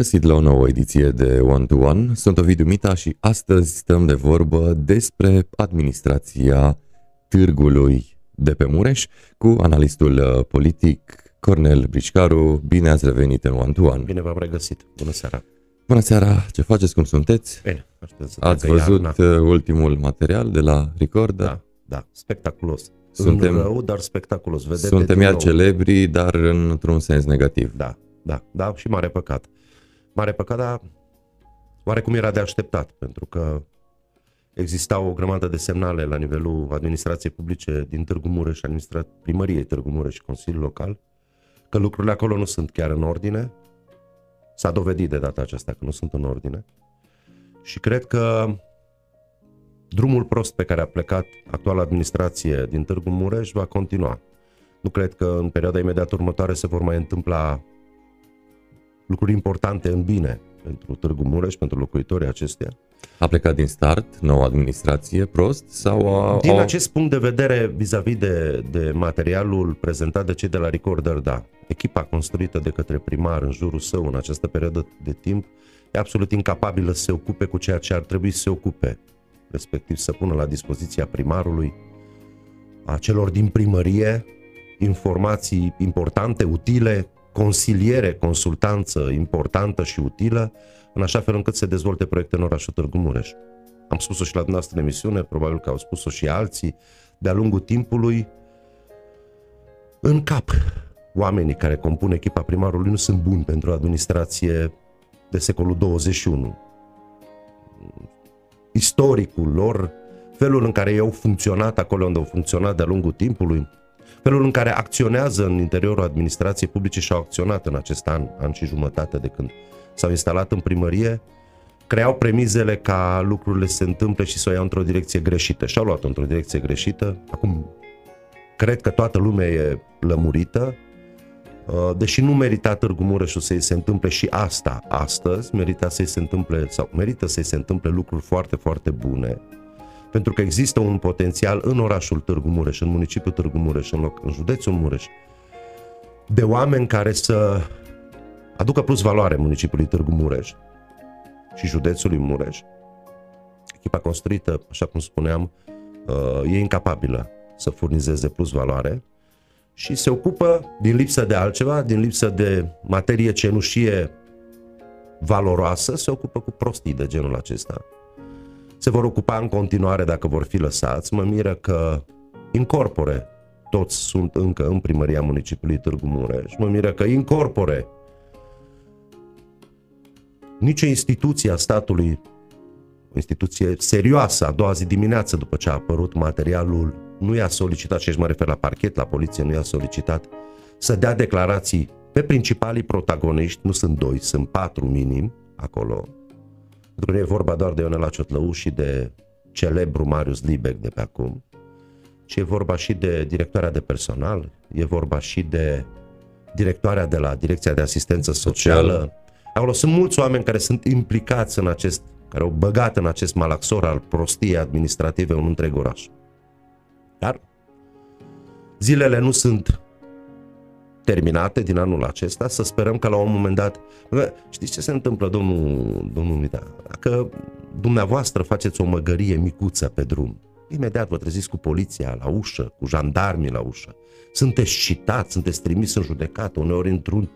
găsit la o nouă ediție de One to One. Sunt Ovidiu Mita și astăzi stăm de vorbă despre administrația târgului de pe Mureș cu analistul uh, politic Cornel Brișcaru. Bine ați revenit în One to One. Bine v-am regăsit. Bună seara. Bună seara, ce faceți, cum sunteți? Bine, Ați văzut iarna. Uh, ultimul material de la Recorder? Da, da, spectaculos. Suntem, în rău, dar spectaculos. Vedete suntem iar celebri, dar într-un sens negativ. Da, da, da, și mare păcat. Mare păcat, dar oarecum era de așteptat, pentru că exista o grămadă de semnale la nivelul administrației publice din Târgu Mureș, administrat primăriei Târgu Mureș și Consiliul Local, că lucrurile acolo nu sunt chiar în ordine. S-a dovedit de data aceasta că nu sunt în ordine. Și cred că drumul prost pe care a plecat actuala administrație din Târgu Mureș va continua. Nu cred că în perioada imediat următoare se vor mai întâmpla lucruri importante în bine pentru Târgu Mureș, pentru locuitorii acestea. A plecat din start noua administrație prost sau a... Din acest punct de vedere, vis-a-vis de, de materialul prezentat de cei de la Recorder, da. Echipa construită de către primar în jurul său în această perioadă de timp e absolut incapabilă să se ocupe cu ceea ce ar trebui să se ocupe, respectiv să pună la dispoziția primarului a celor din primărie informații importante, utile, consiliere, consultanță importantă și utilă, în așa fel încât să dezvolte proiecte în orașul Târgu Mureș. Am spus-o și la dumneavoastră în emisiune, probabil că au spus-o și alții, de-a lungul timpului, în cap, oamenii care compun echipa primarului nu sunt buni pentru administrație de secolul 21. Istoricul lor, felul în care ei au funcționat acolo unde au funcționat de-a lungul timpului, felul în care acționează în interiorul administrației publice și au acționat în acest an, an și jumătate de când s-au instalat în primărie, creau premizele ca lucrurile să se întâmple și să o iau într-o direcție greșită. Și au luat într-o direcție greșită. Acum, cred că toată lumea e lămurită, uh, deși nu merita Târgu Mureșul să-i se întâmple și asta astăzi, merita să-i se întâmple, sau merită să-i se întâmple lucruri foarte, foarte bune, pentru că există un potențial în orașul Târgu Mureș, în municipiul Târgu Mureș, în, loc, în județul Mureș, de oameni care să aducă plus valoare municipiului Târgu Mureș și județului Mureș. Echipa construită, așa cum spuneam, uh, e incapabilă să furnizeze plus valoare și se ocupă din lipsă de altceva, din lipsă de materie cenușie valoroasă, se ocupă cu prostii de genul acesta se vor ocupa în continuare dacă vor fi lăsați. Mă miră că incorpore toți sunt încă în primăria municipiului Târgu Mureș. Mă miră că incorpore nicio instituție a statului, o instituție serioasă, a doua zi dimineață după ce a apărut materialul, nu i-a solicitat, și aici mă refer la parchet, la poliție, nu i-a solicitat să dea declarații pe principalii protagoniști, nu sunt doi, sunt patru minim acolo, pentru că nu e vorba doar de Ionela Ciotlău și de celebru Marius Libec de pe acum, ci e vorba și de directoarea de personal, e vorba și de directoarea de la Direcția de Asistență Socială. Acolo sunt mulți oameni care sunt implicați în acest, care au băgat în acest malaxor al prostiei administrative un întreg oraș. Dar zilele nu sunt terminate din anul acesta, să sperăm că la un moment dat... Știți ce se întâmplă, domnul, domnul Mita? Dacă dumneavoastră faceți o măgărie micuță pe drum, imediat vă treziți cu poliția la ușă, cu jandarmii la ușă. Sunteți citați, sunteți trimis în judecată, uneori într-un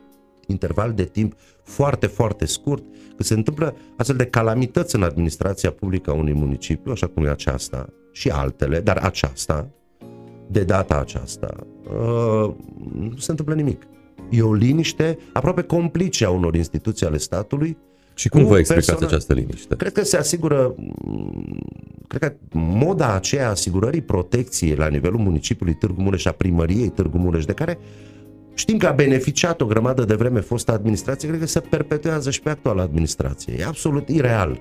interval de timp foarte, foarte scurt, că se întâmplă astfel de calamități în administrația publică a unui municipiu, așa cum e aceasta, și altele, dar aceasta, de data aceasta, uh, nu se întâmplă nimic. E o liniște aproape complice a unor instituții ale statului. Și cum vă explicați persoană... această liniște? Cred că se asigură, cred că moda aceea asigurării protecției la nivelul municipiului Târgu Mureș, a primăriei Târgu Mureș, de care știm că a beneficiat o grămadă de vreme fosta administrație, cred că se perpetuează și pe actuala administrație. E absolut ireal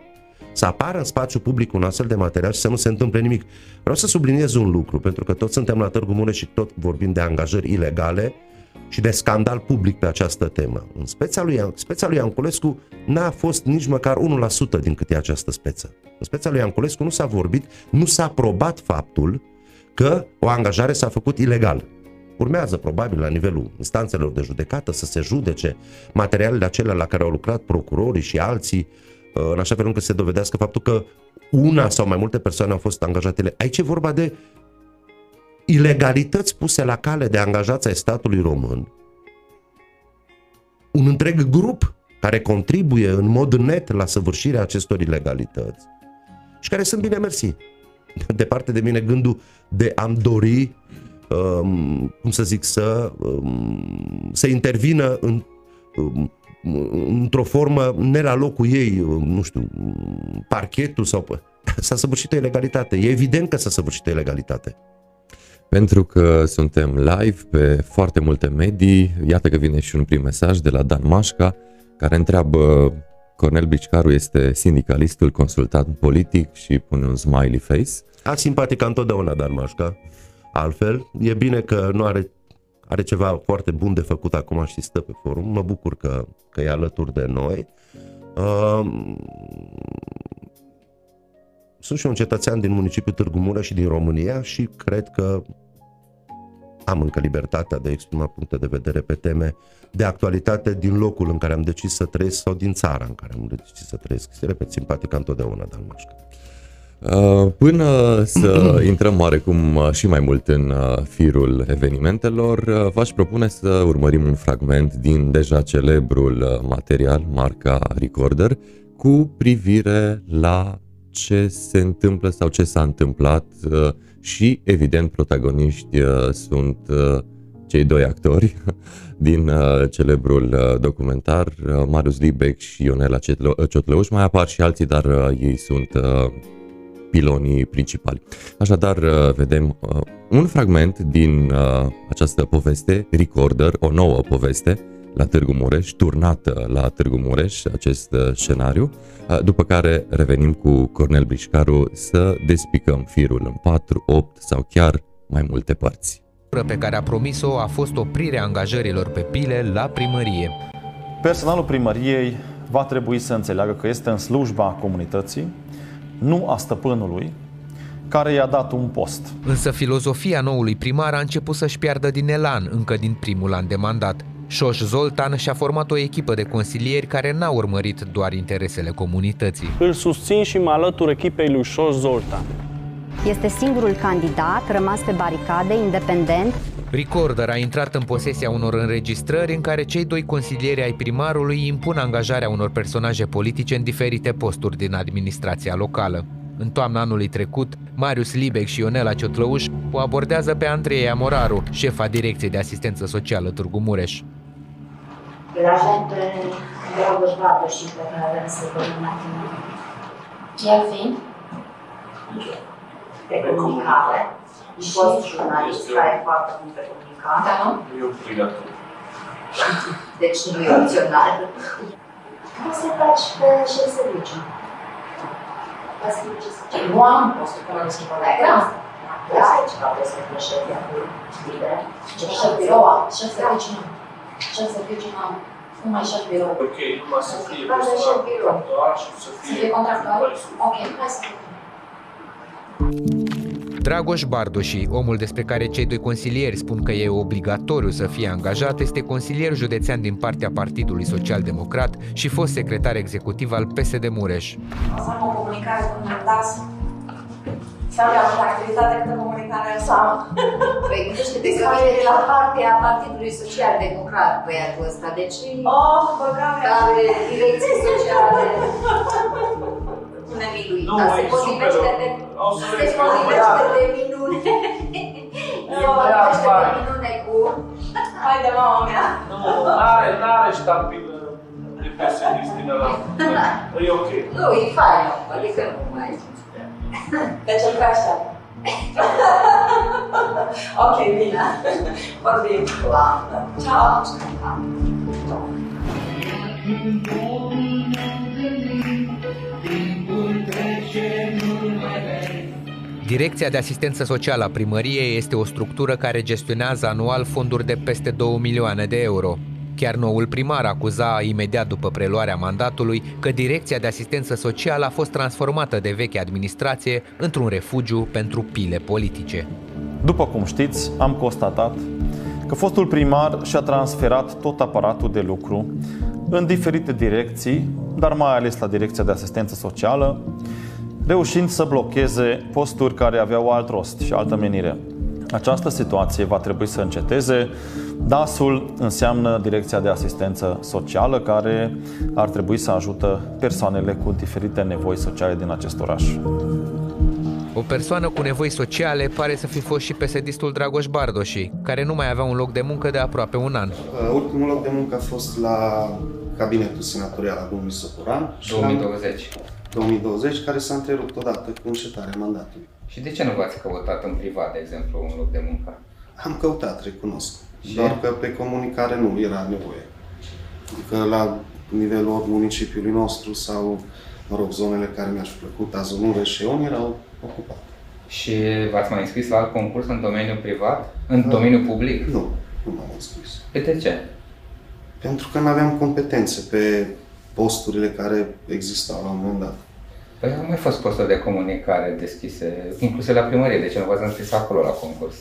să apară în spațiu public un astfel de material și să nu se întâmple nimic. Vreau să subliniez un lucru, pentru că toți suntem la Târgu Mureș și tot vorbim de angajări ilegale și de scandal public pe această temă. În speța lui, speța lui Ianculescu n-a fost nici măcar 1% din cât e această speță. În speța lui Ianculescu nu s-a vorbit, nu s-a probat faptul că o angajare s-a făcut ilegal. Urmează probabil la nivelul instanțelor de judecată să se judece materialele acelea la care au lucrat procurorii și alții, uh, în așa fel încât să se dovedească faptul că una sau mai multe persoane au fost angajatele. Aici e vorba de ilegalități puse la cale de angajați ai statului român, un întreg grup care contribuie în mod net la săvârșirea acestor ilegalități și care sunt bine mersi. Departe de mine gândul de a-mi dori, um, cum să zic, să, um, să intervină în, um, într-o formă ne la locul ei, um, nu știu, parchetul sau... S-a săvârșit o ilegalitate. E evident că s-a săvârșit o ilegalitate. Pentru că suntem live pe foarte multe medii, iată că vine și un prim mesaj de la Dan Mașca, care întreabă Cornel Bicicaru este sindicalistul, consultant politic și pune un smiley face. A simpatic întotdeauna Dan Mașca. Altfel, e bine că nu are, are ceva foarte bun de făcut acum și stă pe forum. Mă bucur că, că e alături de noi. Uh, sunt și un cetățean din municipiul Târgu Mureș și din România și cred că am încă libertatea de a exprima puncte de vedere pe teme de actualitate din locul în care am decis să trăiesc sau din țara în care am decis să trăiesc. Se repet, simpatic întotdeauna, Dan Mașca. Uh, până să intrăm oarecum uh, și mai mult în uh, firul evenimentelor, v-aș propune să urmărim un fragment din deja celebrul material, marca Recorder, cu privire la ce se întâmplă sau ce s-a întâmplat și, evident, protagoniști sunt cei doi actori din celebrul documentar, Marius Libeck și Ionela Ciotleuș. Mai apar și alții, dar ei sunt pilonii principali. Așadar, uh, vedem uh, un fragment din uh, această poveste, Recorder, o nouă poveste, la Târgu Mureș, turnată la Târgu Mureș, acest scenariu, după care revenim cu Cornel Brișcaru să despicăm firul în 4, 8 sau chiar mai multe părți. pe care a promis-o a fost oprirea angajărilor pe pile la primărie. Personalul primăriei va trebui să înțeleagă că este în slujba comunității, nu a stăpânului, care i-a dat un post. Însă filozofia noului primar a început să-și piardă din elan încă din primul an de mandat. Șoș Zoltan și-a format o echipă de consilieri care n-a urmărit doar interesele comunității. Îl susțin și mă alătur echipei lui Șoș Zoltan. Este singurul candidat rămas pe baricade, independent. Recorder a intrat în posesia unor înregistrări în care cei doi consilieri ai primarului impun angajarea unor personaje politice în diferite posturi din administrația locală. În toamna anului trecut, Marius Libec și Ionela Ciotlăuș o abordează pe Andreea Moraru, șefa Direcției de Asistență Socială Târgu Mureș. La gente vreau și pe care să Ce ar fi? pe comunicare, un post jurnalist care e foarte bun pe comunicare. Da, nu? E obligatoriu. Deci nu e opțional. Cum să faci pe șef serviciu? Nu am postul până în schimbă la ecran. Da, aici ca poți să fie șef de acolo, liber. Șef birou, șef serviciu nu. Șef serviciu nu am. Numai șef birou. Ok, numai să fie contractual și să fie contractual. Ok, hai să fie Dragoș Bardoși, omul despre care cei doi consilieri spun că e obligatoriu să fie angajat, este consilier județean din partea Partidului Social Democrat și fost secretar executiv al PSD Mureș. O să am o comunicare cu dați sau am o activitate câtă comunicare sau... Păi gândește-te că vine de la partea Partidului Social Democrat băiatul ăsta, deci... Oh, băgame! Care direcție sociale spune Milui, dar se potrivește de, se potrivește de minune. Se potrivește de minune cu... Hai de mama mea. Nu, n-are, n-are ștampilă de pesimist din ăla. E ok. Nu, e fain, adică nu mai... Deci îl așa. ok, bine. Vorbim. Ciao. Ciao. Direcția de Asistență Socială a Primăriei este o structură care gestionează anual fonduri de peste 2 milioane de euro. Chiar noul primar acuza imediat după preluarea mandatului că Direcția de Asistență Socială a fost transformată de veche administrație într-un refugiu pentru pile politice. După cum știți, am constatat că fostul primar și-a transferat tot aparatul de lucru în diferite direcții, dar mai ales la Direcția de Asistență Socială, reușind să blocheze posturi care aveau alt rost și altă menire. Această situație va trebui să înceteze. DAS-ul înseamnă Direcția de Asistență Socială, care ar trebui să ajută persoanele cu diferite nevoi sociale din acest oraș. O persoană cu nevoi sociale pare să fi fost și pesedistul Dragoș Bardoși, care nu mai avea un loc de muncă de aproape un an. Uh, ultimul loc de muncă a fost la cabinetul senatorial al domnului Socoran. 2020. 2020, care s-a întrerupt odată cu încetarea mandatului. Și de ce nu v-ați căutat în privat, de exemplu, un loc de muncă? Am căutat, recunosc. Și? Doar că pe comunicare nu era nevoie. Adică la nivelul municipiului nostru sau, mă rog, zonele care mi-aș plăcut, Azonure și Eon, erau ocupate. Și v-ați mai înscris la alt concurs în domeniul privat? În da. domeniul public? Nu, nu m-am înscris. Pe de ce? Pentru că nu aveam competențe pe posturile care existau la un moment dat. Păi au mai fost posturi de comunicare deschise, incluse la primărie, de ce nu v-ați înscris acolo la concurs?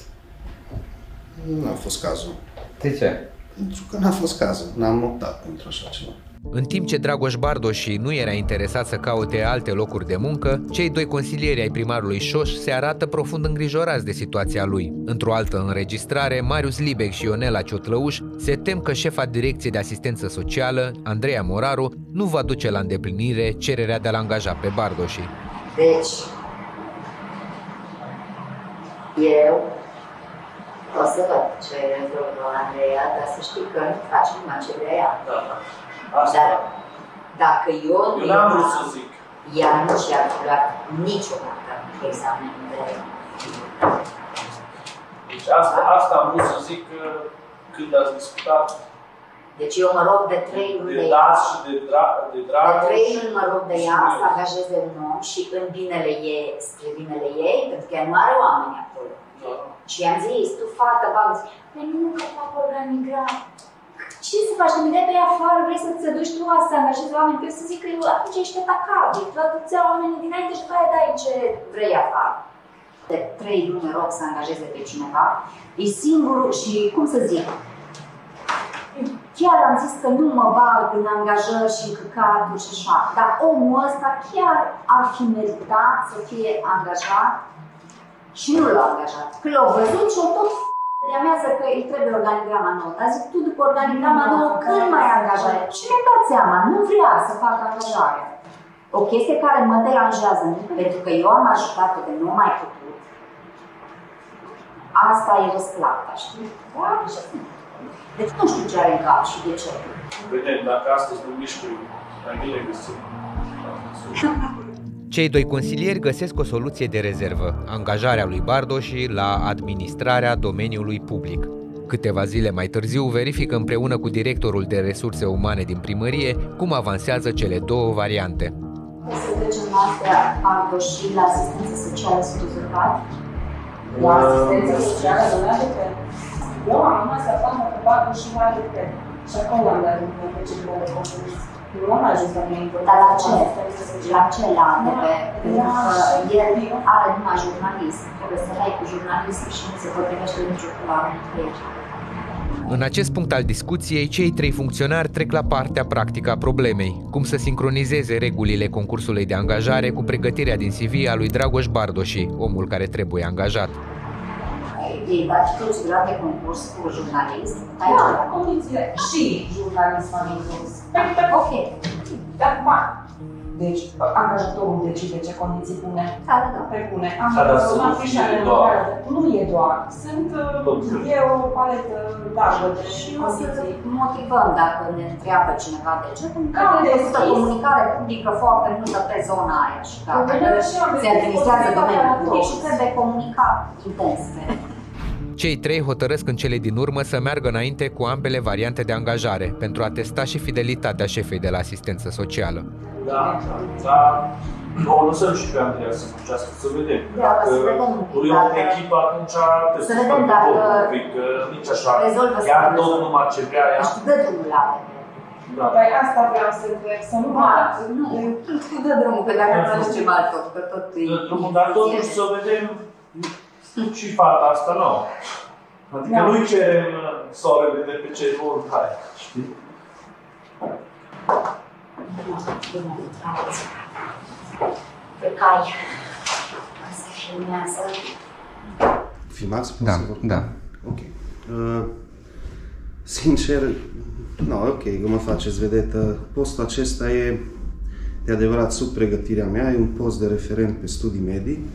Nu a fost cazul. De ce? Pentru că n-a fost cazul, n-am optat pentru așa ceva. În timp ce Dragoș Bardoși nu era interesat să caute alte locuri de muncă, cei doi consilieri ai primarului Șoș se arată profund îngrijorați de situația lui. Într-o altă înregistrare, Marius Libec și Ionela Ciotlăuș se tem că șefa Direcției de Asistență Socială, Andreea Moraru, nu va duce la îndeplinire cererea de a-l angaja pe Bardoși. Deci, eu o să văd ce rezolvă Andreea, dar să știi că nu faci numai ce vrea ea. Da, da. Asta. Dar dacă eu Eu nu n-am eram, vrut să zic. ea nu și-a luat niciodată examenul de Deci asta, asta am vrut să zic că când ați discutat Deci eu mă rog de trei luni de de dați ea, și de, dra, de de dragă. trei luni mă rog de ea să angajeze un om și în binele ei, spre binele ei, pentru că ea nu are oameni acolo. Și i-am zis, tu fată, bagă, păi nu că fac organigram. Ce să faci? Când dai pe ea afară, vrei să te duci tu să angajezi oameni, pe eu să zic că eu atunci ești atacabil, tu atunci oamenii dinainte și după aia dai ce vrei afară. De trei luni mă rog să angajeze pe cineva, e singurul și, cum să zic, chiar am zis că nu mă bag în angajări și în căcaturi și așa, dar omul ăsta chiar ar fi meritat să fie angajat și nu l-a angajat. Că l-au văzut și au tot deamează că îi trebuie organigrama nouă. Dar zic, tu după organigrama nouă, când mai angajare? Și mi-am dat seama, nu vrea să facă angajare. O chestie care mă deranjează, pentru că eu am ajutat-o de nu mai putut, asta e răsplata, știi? Da, și asta. Deci nu știu ce are în cap și de ce. Vedem, dacă astăzi nu mișcă, mai bine găsim. Cei doi consilieri găsesc o soluție de rezervă, angajarea lui Bardoși la administrarea domeniului public. Câteva zile mai târziu verifică împreună cu directorul de resurse umane din primărie cum avansează cele două variante. Să trecem noastră Ardo și la asistență socială sunt uzurpat. La asistență socială, domnule pe Eu am rămas la fac cu bacul și mai de Și acolo am dat un pe ce de concurs. Nu am ajuns la mine. Dar la ce? La ce la ADP? Pentru că el are numai jurnalism. Trebuie să dai cu jurnalism și nu se potrivește nicio culoare între ei. În acest punct al discuției, cei trei funcționari trec la partea practică a problemei, cum să sincronizeze regulile concursului de angajare cu pregătirea din CV a lui Dragoș Bardoși, omul care trebuie angajat. Ei dați procedura de concurs cu jurnalist? Ai Da, ceva? condițiile și jurnalism am inclus. Ok. Dar, ma, deci, angajatorul decide ce condiții pune. Da, da, da. Pe pune. Da, dar să Angajatorul nu am fișa fie de doar. lucrare. Nu e doar. Sunt, Tot. uh, e o paletă largă de Și o să condiții. motivăm dacă ne întreabă cineva de ce, pentru că Cam trebuie să deschis. comunicare publică foarte multă pe zona aia și dacă Vedem și eu, se administrează vedem domeniul posibilitatea public și toți. trebuie comunicat intens. Cei trei hotărăsc în cele din urmă să meargă înainte cu ambele variante de angajare, pentru a testa și fidelitatea șefei de la asistență socială. Da, da, da. Nu, lăsăm și pe Andreea să muncească, să vedem. Da, Dacă să vedem un pic, e o dacă- echipă, atunci trebuie Să să vedem facă dacă tot un pic, că nici așa. rezolvă Ea să tot rezolvă. numai ce vrea ea. Deci dă drumul la ADP. Da. Păi asta vreau să întreb, să nu mă... Nu, tu dă drumul, că dacă nu ajungem altfel, că tot e... Dă drumul, dar totuși să vedem și fata asta nouă. Adică Da. nu-i cerem soarele de pe cei voluntari, știi? Pe cai. Asta filmează. Filmați? Pot Da, să vorbesc? da. Ok. Uh, sincer, nu, ok, că mă faceți vedetă. Postul acesta e de adevărat sub pregătirea mea, e un post de referent pe studii medii.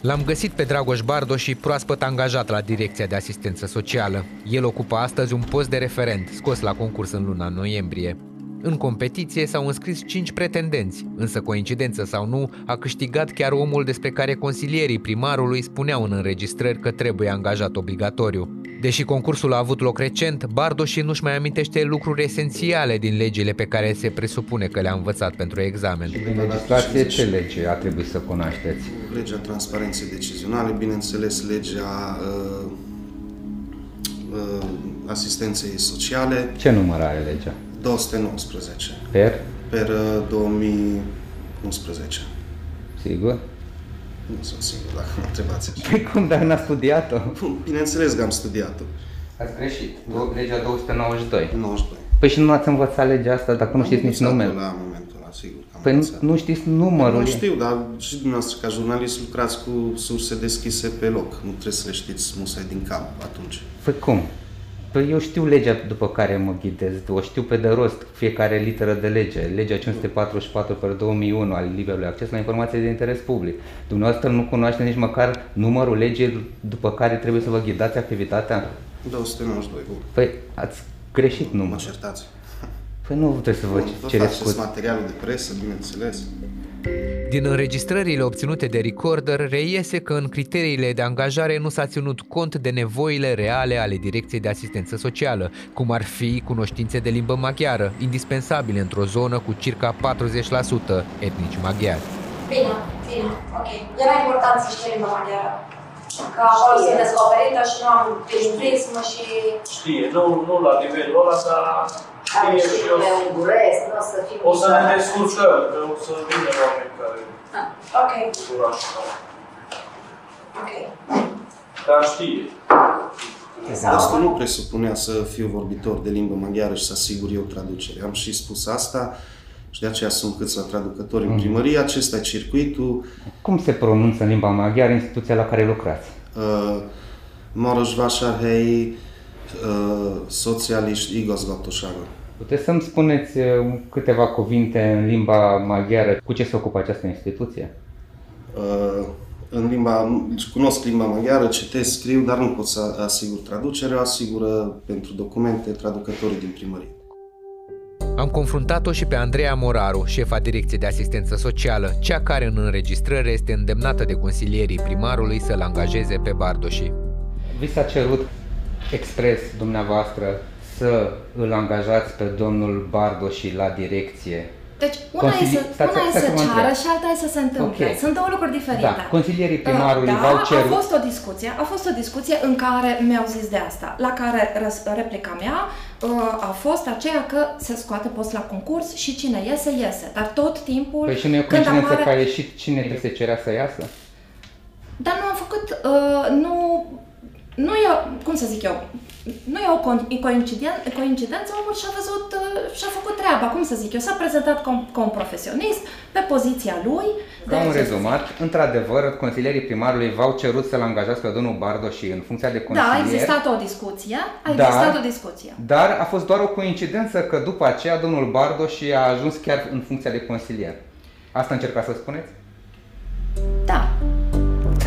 L-am găsit pe Dragoș Bardo și proaspăt angajat la Direcția de Asistență Socială. El ocupă astăzi un post de referent, scos la concurs în luna noiembrie. În competiție s-au înscris 5 pretendenți, însă coincidență sau nu, a câștigat chiar omul despre care consilierii primarului spuneau în înregistrări că trebuie angajat obligatoriu. Deși concursul a avut loc recent, Bardoși nu-și mai amintește lucruri esențiale din legile pe care se presupune că le-a învățat pentru examen. Din legislație, ce lege a trebuit să cunoașteți? Legea transparenței decizionale, bineînțeles legea uh, uh, asistenței sociale, Ce număr are legea? 219 Per? per uh, 2011. Sigur? Nu sunt sigur dacă mă întrebați așa. Păi cum, dar n-a studiat-o? Bineînțeles că am studiat-o. Ați greșit. Legea 292. 92. Păi și nu ați învățat legea asta dacă nu știți nici Am învățat-o numele? La momentul ăla, sigur. că am Păi nu, învățat. nu știți numărul Nu ei. știu, dar și dumneavoastră ca jurnalist lucrați cu surse deschise pe loc. Nu trebuie să le știți musai din cap atunci. Păi cum? Păi eu știu legea după care mă ghidez, o știu pe de rost fiecare literă de lege. Legea 544 pe 2001 al liberului acces la informații de interes public. Dumneavoastră nu cunoaște nici măcar numărul legii după care trebuie să vă ghidați activitatea? 292, bun. Păi ați greșit Mă numărul. certați. Păi nu trebuie să vă Vă cereți faceți scuze. materialul de presă, bineînțeles. Din înregistrările obținute de Recorder reiese că în criteriile de angajare nu s-a ținut cont de nevoile reale ale Direcției de Asistență Socială, cum ar fi cunoștințe de limbă maghiară, indispensabile într-o zonă cu circa 40% etnici maghiari. Bine, bine, ok. Era important să știi limba maghiară. Că acolo sunt descoperită și nu am prin prism și Știe, nu, nu la nivelul ăla, dar am știe și și pe eu. unguresc, nu o să fim O să ne niciodată. descurcăm, că o să vină oameni care Ah, Ok, curașul ok. Dar știe. Asta nu presupunea să fiu vorbitor de limbă maghiară și să asigur eu traducere. Am și spus asta și de aceea sunt câțiva traducători în primărie. Acesta e circuitul. Cum se pronunță în limba maghiară instituția la care lucrați? Uh, Marosvásárhelyi uh, Szociális Igazgatósága. Puteți să-mi spuneți uh, câteva cuvinte în limba maghiară cu ce se ocupă această instituție? Uh, în limba, cunosc limba maghiară, citesc, scriu, dar nu pot să asigur traducerea, o asigură pentru documente traducătorii din primărie. Am confruntat-o și pe Andreea Moraru, șefa Direcției de Asistență Socială, cea care în înregistrare este îndemnată de consilierii primarului să-l angajeze pe Bardoși. Vi s-a cerut expres dumneavoastră să îl angajați pe domnul Bardoși la direcție. Deci, una Consili- e să, stați- una e stați să să mă ceară întreb. și alta e să se întâmple. Ok. Sunt două lucruri diferite. Da, consilierii primarului da, v-au cerut- a fost o discuție, a fost o discuție în care mi-au zis de asta, la care răs- replica mea uh, a fost aceea că se scoate post la concurs și cine iese, iese. Dar tot timpul, Păi și nu e o când coincidență apare... că a ieșit cine vi se cerea să iasă? Dar nu am făcut, uh, nu, nu e, cum să zic eu, nu e o con- coincidență, coincidență, omul și-a văzut, uh, și-a făcut treaba, cum să zic eu, s-a prezentat ca un, ca un profesionist pe poziția lui. Ca un ce să rezumat, într-adevăr, consilierii primarului v-au cerut să-l angajați pe domnul Bardoși în funcția de zic. consilier. Da, a existat o discuție, a Dar- existat o discuție. Dar a fost doar o coincidență că după aceea domnul Bardoși a ajuns chiar în funcția de consilier. Asta încercați să spuneți? Da.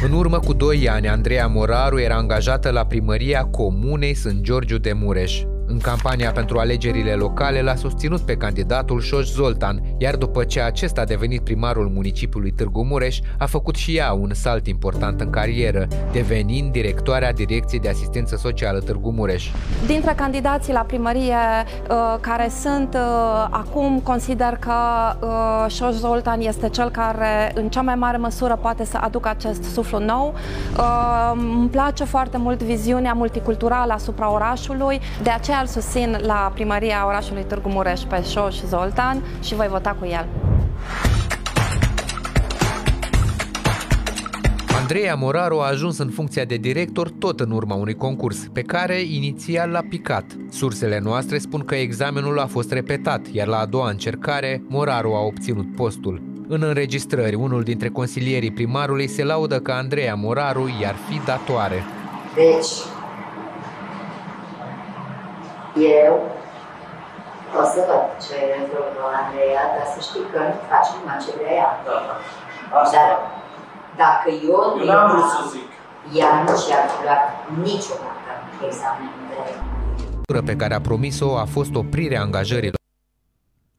În urmă cu 2 ani, Andreea Moraru era angajată la primăria Comunei Sânt Georgiu de Mureș. În campania pentru alegerile locale l-a susținut pe candidatul Șoș Zoltan, iar după ce acesta a devenit primarul municipiului Târgu Mureș, a făcut și ea un salt important în carieră, devenind directoarea Direcției de Asistență Socială Târgu Mureș. Dintre candidații la primărie uh, care sunt uh, acum, consider că uh, Șoș Zoltan este cel care în cea mai mare măsură poate să aducă acest suflu nou. Uh, îmi place foarte mult viziunea multiculturală asupra orașului, de aceea îl susțin la primăria orașului Târgu Mureș pe Șoș Zoltan și voi vota cu el. Andreea Moraru a ajuns în funcția de director tot în urma unui concurs, pe care inițial l-a picat. Sursele noastre spun că examenul a fost repetat, iar la a doua încercare, Moraru a obținut postul. În înregistrări, unul dintre consilierii primarului se laudă că Andreea Moraru i-ar fi datoare. Deci, eu o să văd ce e la Andreea, dar să știi că nu faci numai ce vrea ea. Dar dacă eu Eu n-am vrut să zic. ea nu și-a luat niciodată examenul de pe care a promis-o a fost oprirea angajărilor.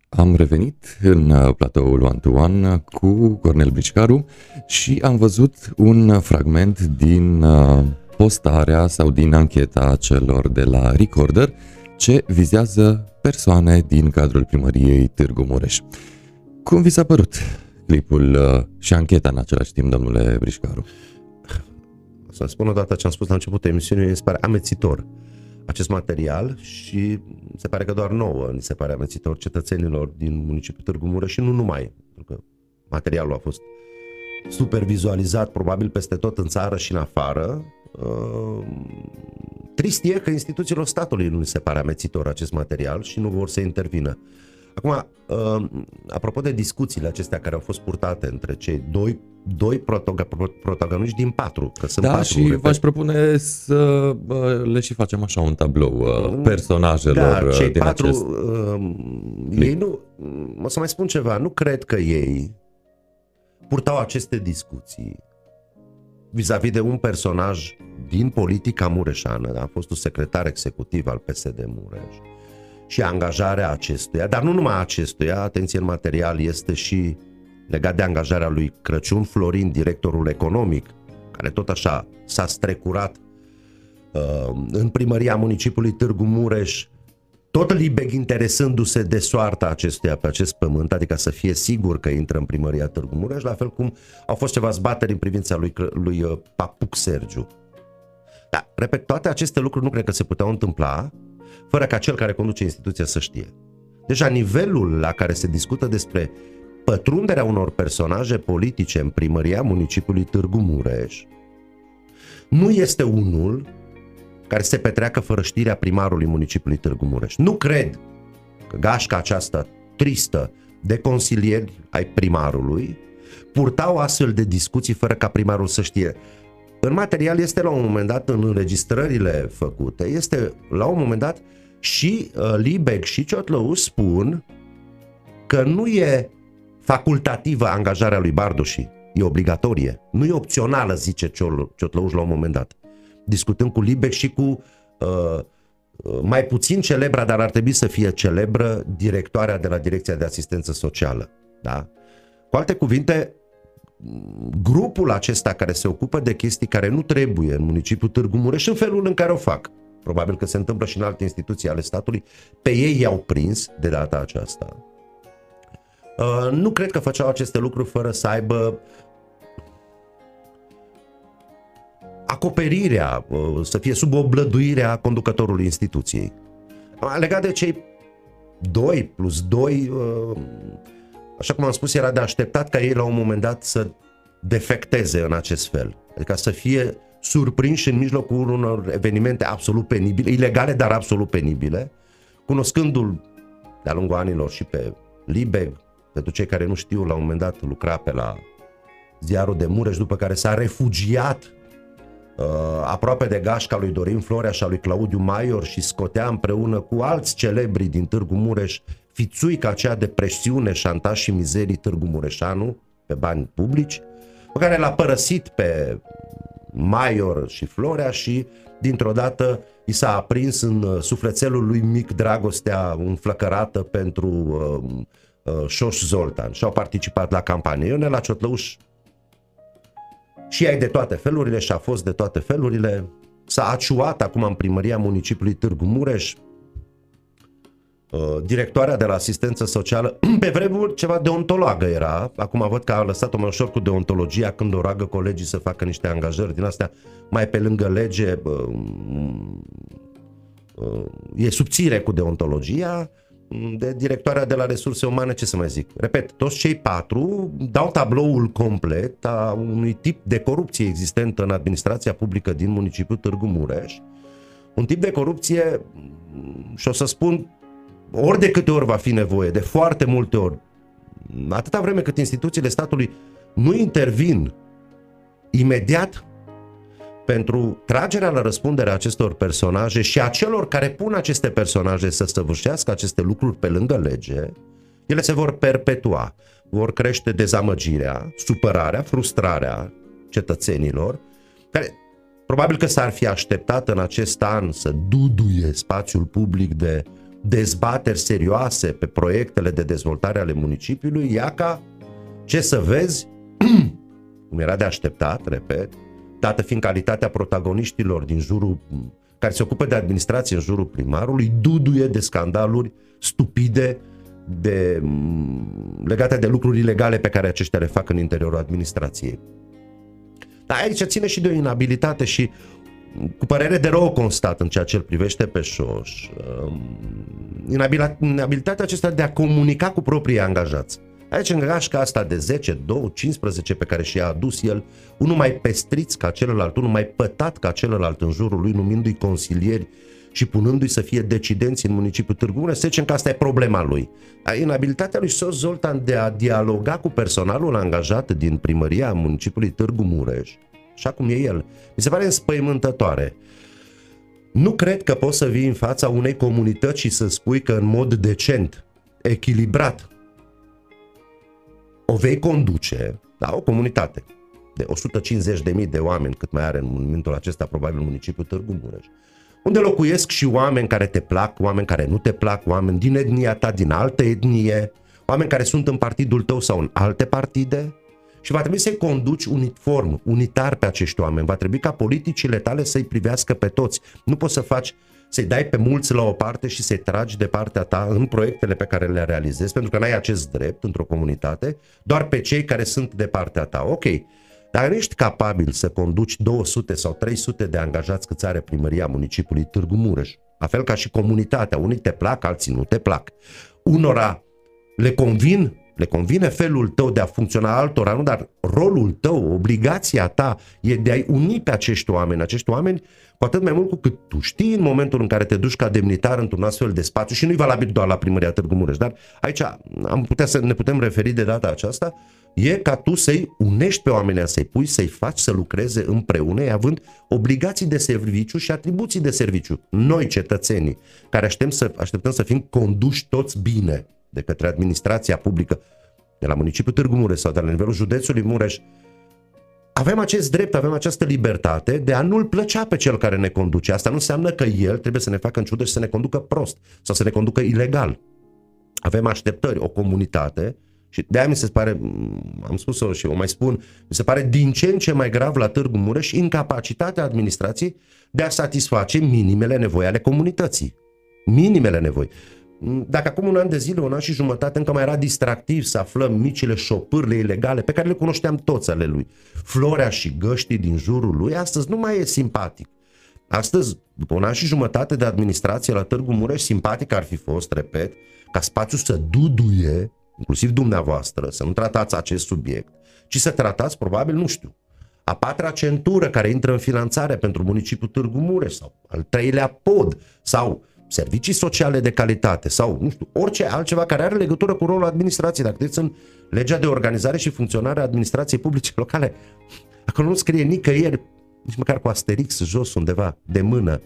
Am revenit în uh, platoul One to One cu Cornel Bricicaru și am văzut un fragment din uh, postarea sau din ancheta celor de la Recorder ce vizează persoane din cadrul primăriei Târgu Mureș. Cum vi s-a părut clipul uh, și ancheta în același timp, domnule Brișcaru? Să spun o dată ce am spus la începutul emisiunii, mi se pare amețitor acest material și se pare că doar nouă ni se pare amețitor cetățenilor din municipiul Târgu Mureș și nu numai, pentru că materialul a fost supervizualizat probabil peste tot în țară și în afară. Uh, trist e că instituțiilor statului nu se pare amețitor acest material și nu vor să intervină. Acum, uh, apropo de discuțiile acestea care au fost purtate între cei doi, doi protago- protagoniști din patru, că sunt Da, patru, și repet. v-aș propune să bă, le și facem așa un tablou uh, personajelor da, uh, cei din patru, acest... uh, ei nu, o să mai spun ceva, nu cred că ei purtau aceste discuții vis-a-vis de un personaj din politica mureșană, a fost un secretar executiv al PSD Mureș și angajarea acestuia, dar nu numai acestuia, atenție în material, este și legat de angajarea lui Crăciun Florin, directorul economic, care tot așa s-a strecurat uh, în primăria municipiului Târgu Mureș, tot Libeg interesându-se de soarta acestuia pe acest pământ, adică să fie sigur că intră în primăria Târgu Mureș, la fel cum au fost ceva zbateri în privința lui, lui uh, Papuc Sergiu. Da, repet, toate aceste lucruri nu cred că se puteau întâmpla fără ca cel care conduce instituția să știe. Deja nivelul la care se discută despre pătrunderea unor personaje politice în primăria municipiului Târgu Mureș nu este unul care se petreacă fără știrea primarului municipiului Târgu Mureș. Nu cred că gașca aceasta tristă de consilieri ai primarului purtau astfel de discuții fără ca primarul să știe. În material este la un moment dat, în înregistrările făcute, este la un moment dat și uh, Libec și Ciotlău spun că nu e facultativă angajarea lui Bardoși, e obligatorie, nu e opțională, zice Ciotlăuș la un moment dat discutând cu Libec și cu uh, uh, mai puțin celebra, dar ar trebui să fie celebră, directoarea de la Direcția de Asistență Socială. Da? Cu alte cuvinte, grupul acesta care se ocupă de chestii care nu trebuie în municipiul Târgu Mureș, în felul în care o fac, probabil că se întâmplă și în alte instituții ale statului, pe ei i-au prins de data aceasta. Uh, nu cred că făceau aceste lucruri fără să aibă acoperirea, uh, să fie sub oblăduirea conducătorului instituției. Legat de cei 2 plus 2, uh, așa cum am spus, era de așteptat ca ei la un moment dat să defecteze în acest fel. Adică să fie surprinși în mijlocul unor evenimente absolut penibile, ilegale, dar absolut penibile, cunoscându-l de-a lungul anilor și pe Libeg, pentru cei care nu știu, la un moment dat lucra pe la ziarul de Mureș, după care s-a refugiat uh, aproape de gașca lui Dorin Florea și a lui Claudiu Maior și scotea împreună cu alți celebri din Târgu Mureș fițuica aceea de presiune, șantaj și mizerii Târgu Mureșanu pe bani publici, pe care l-a părăsit pe Maior și Florea și dintr-o dată i s-a aprins în sufletelul lui mic dragostea înflăcărată pentru uh, uh, Șoș Zoltan și au participat la campanie. Ionela Ciotlăuș și ai de toate felurile și a fost de toate felurile. S-a aciuat acum în primăria municipiului Târgu Mureș, Uh, directoarea de la asistență socială, pe vremuri ceva deontologă era, acum văd că a lăsat-o mai ușor cu deontologia când o roagă colegii să facă niște angajări din astea mai pe lângă lege, uh, uh, e subțire cu deontologia, de directoarea de la resurse umane, ce să mai zic. Repet, toți cei patru dau tabloul complet a unui tip de corupție existentă în administrația publică din municipiul Târgu Mureș. Un tip de corupție, și o să spun, ori de câte ori va fi nevoie, de foarte multe ori, atâta vreme cât instituțiile statului nu intervin imediat pentru tragerea la răspundere a acestor personaje și a celor care pun aceste personaje să săvârșească aceste lucruri pe lângă lege, ele se vor perpetua, vor crește dezamăgirea, supărarea, frustrarea cetățenilor, care probabil că s-ar fi așteptat în acest an să duduie spațiul public de dezbateri serioase pe proiectele de dezvoltare ale municipiului, ia ca, ce să vezi, cum era de așteptat, repet, dată fiind calitatea protagoniștilor din jurul care se ocupă de administrație în jurul primarului, duduie de scandaluri stupide de, legate de lucruri ilegale pe care aceștia le fac în interiorul administrației. Dar aici ține și de o inabilitate și cu părere de rău constat în ceea ce îl privește pe Șoș, um, inabilitatea acesta de a comunica cu proprii angajați. Aici în gașca asta de 10, 2, 15 pe care și-a adus el, unul mai pestriț ca celălalt, unul mai pătat ca celălalt în jurul lui, numindu-i consilieri și punându-i să fie decidenți în municipiul Târgu Mureș, să zicem că asta e problema lui. Inabilitatea lui Sos Zoltan de a dialoga cu personalul angajat din primăria municipiului Târgu Mureș, așa cum e el, mi se pare înspăimântătoare. Nu cred că poți să vii în fața unei comunități și să spui că în mod decent, echilibrat, o vei conduce, da, o comunitate de 150.000 de oameni, cât mai are în momentul acesta probabil municipiul Târgu Mureș, unde locuiesc și oameni care te plac, oameni care nu te plac, oameni din etnia ta, din altă etnie, oameni care sunt în partidul tău sau în alte partide și va trebui să-i conduci uniform, unitar pe acești oameni. Va trebui ca politicile tale să-i privească pe toți. Nu poți să faci să-i dai pe mulți la o parte și să-i tragi de partea ta în proiectele pe care le realizezi, pentru că n-ai acest drept într-o comunitate, doar pe cei care sunt de partea ta. Ok, dar nu ești capabil să conduci 200 sau 300 de angajați câți are primăria municipiului Târgu Mureș, la fel ca și comunitatea, unii te plac, alții nu te plac. Unora le convin le convine felul tău de a funcționa altora, nu, dar rolul tău, obligația ta e de a-i uni pe acești oameni. Acești oameni, cu atât mai mult cu cât tu știi în momentul în care te duci ca demnitar într-un astfel de spațiu și nu-i valabil doar la primăria Târgu Mureș, dar aici am putea să ne putem referi de data aceasta, e ca tu să-i unești pe oamenii, să-i pui, să-i faci să lucreze împreună, având obligații de serviciu și atribuții de serviciu. Noi, cetățenii, care așteptăm să, așteptăm să fim conduși toți bine, de către administrația publică de la municipiul Târgu Mureș sau de la nivelul județului Mureș, avem acest drept, avem această libertate de a nu-l plăcea pe cel care ne conduce. Asta nu înseamnă că el trebuie să ne facă în ciudă și să ne conducă prost sau să ne conducă ilegal. Avem așteptări, o comunitate și de aia mi se pare, am spus-o și o mai spun, mi se pare din ce în ce mai grav la Târgu Mureș incapacitatea administrației de a satisface minimele nevoi ale comunității. Minimele nevoi. Dacă acum un an de zile, un an și jumătate, încă mai era distractiv să aflăm micile șopârle ilegale pe care le cunoșteam toți ale lui, florea și găștii din jurul lui, astăzi nu mai e simpatic. Astăzi, după un an și jumătate de administrație la Târgu Mureș, simpatic ar fi fost, repet, ca spațiul să duduie, inclusiv dumneavoastră, să nu tratați acest subiect, ci să tratați, probabil, nu știu, a patra centură care intră în finanțare pentru municipiul Târgu Mureș sau al treilea pod sau servicii sociale de calitate sau, nu știu, orice altceva care are legătură cu rolul administrației. Dacă vedeți în legea de organizare și funcționare a administrației publice locale, acolo nu scrie nicăieri, nici măcar cu asterix jos undeva, de mână,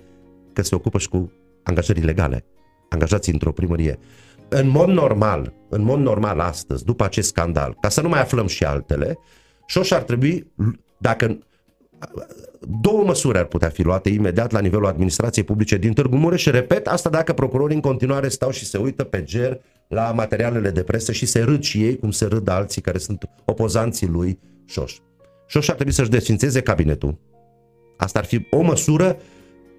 că se ocupă și cu angajări legale, angajații într-o primărie. În mod normal, în mod normal astăzi, după acest scandal, ca să nu mai aflăm și altele, Șoș ar trebui, dacă două măsuri ar putea fi luate imediat la nivelul administrației publice din Târgu Mureș și repet, asta dacă procurorii în continuare stau și se uită pe ger la materialele de presă și se râd și ei cum se râd alții care sunt opozanții lui Șoș. Șoș ar trebui să-și desfințeze cabinetul. Asta ar fi o măsură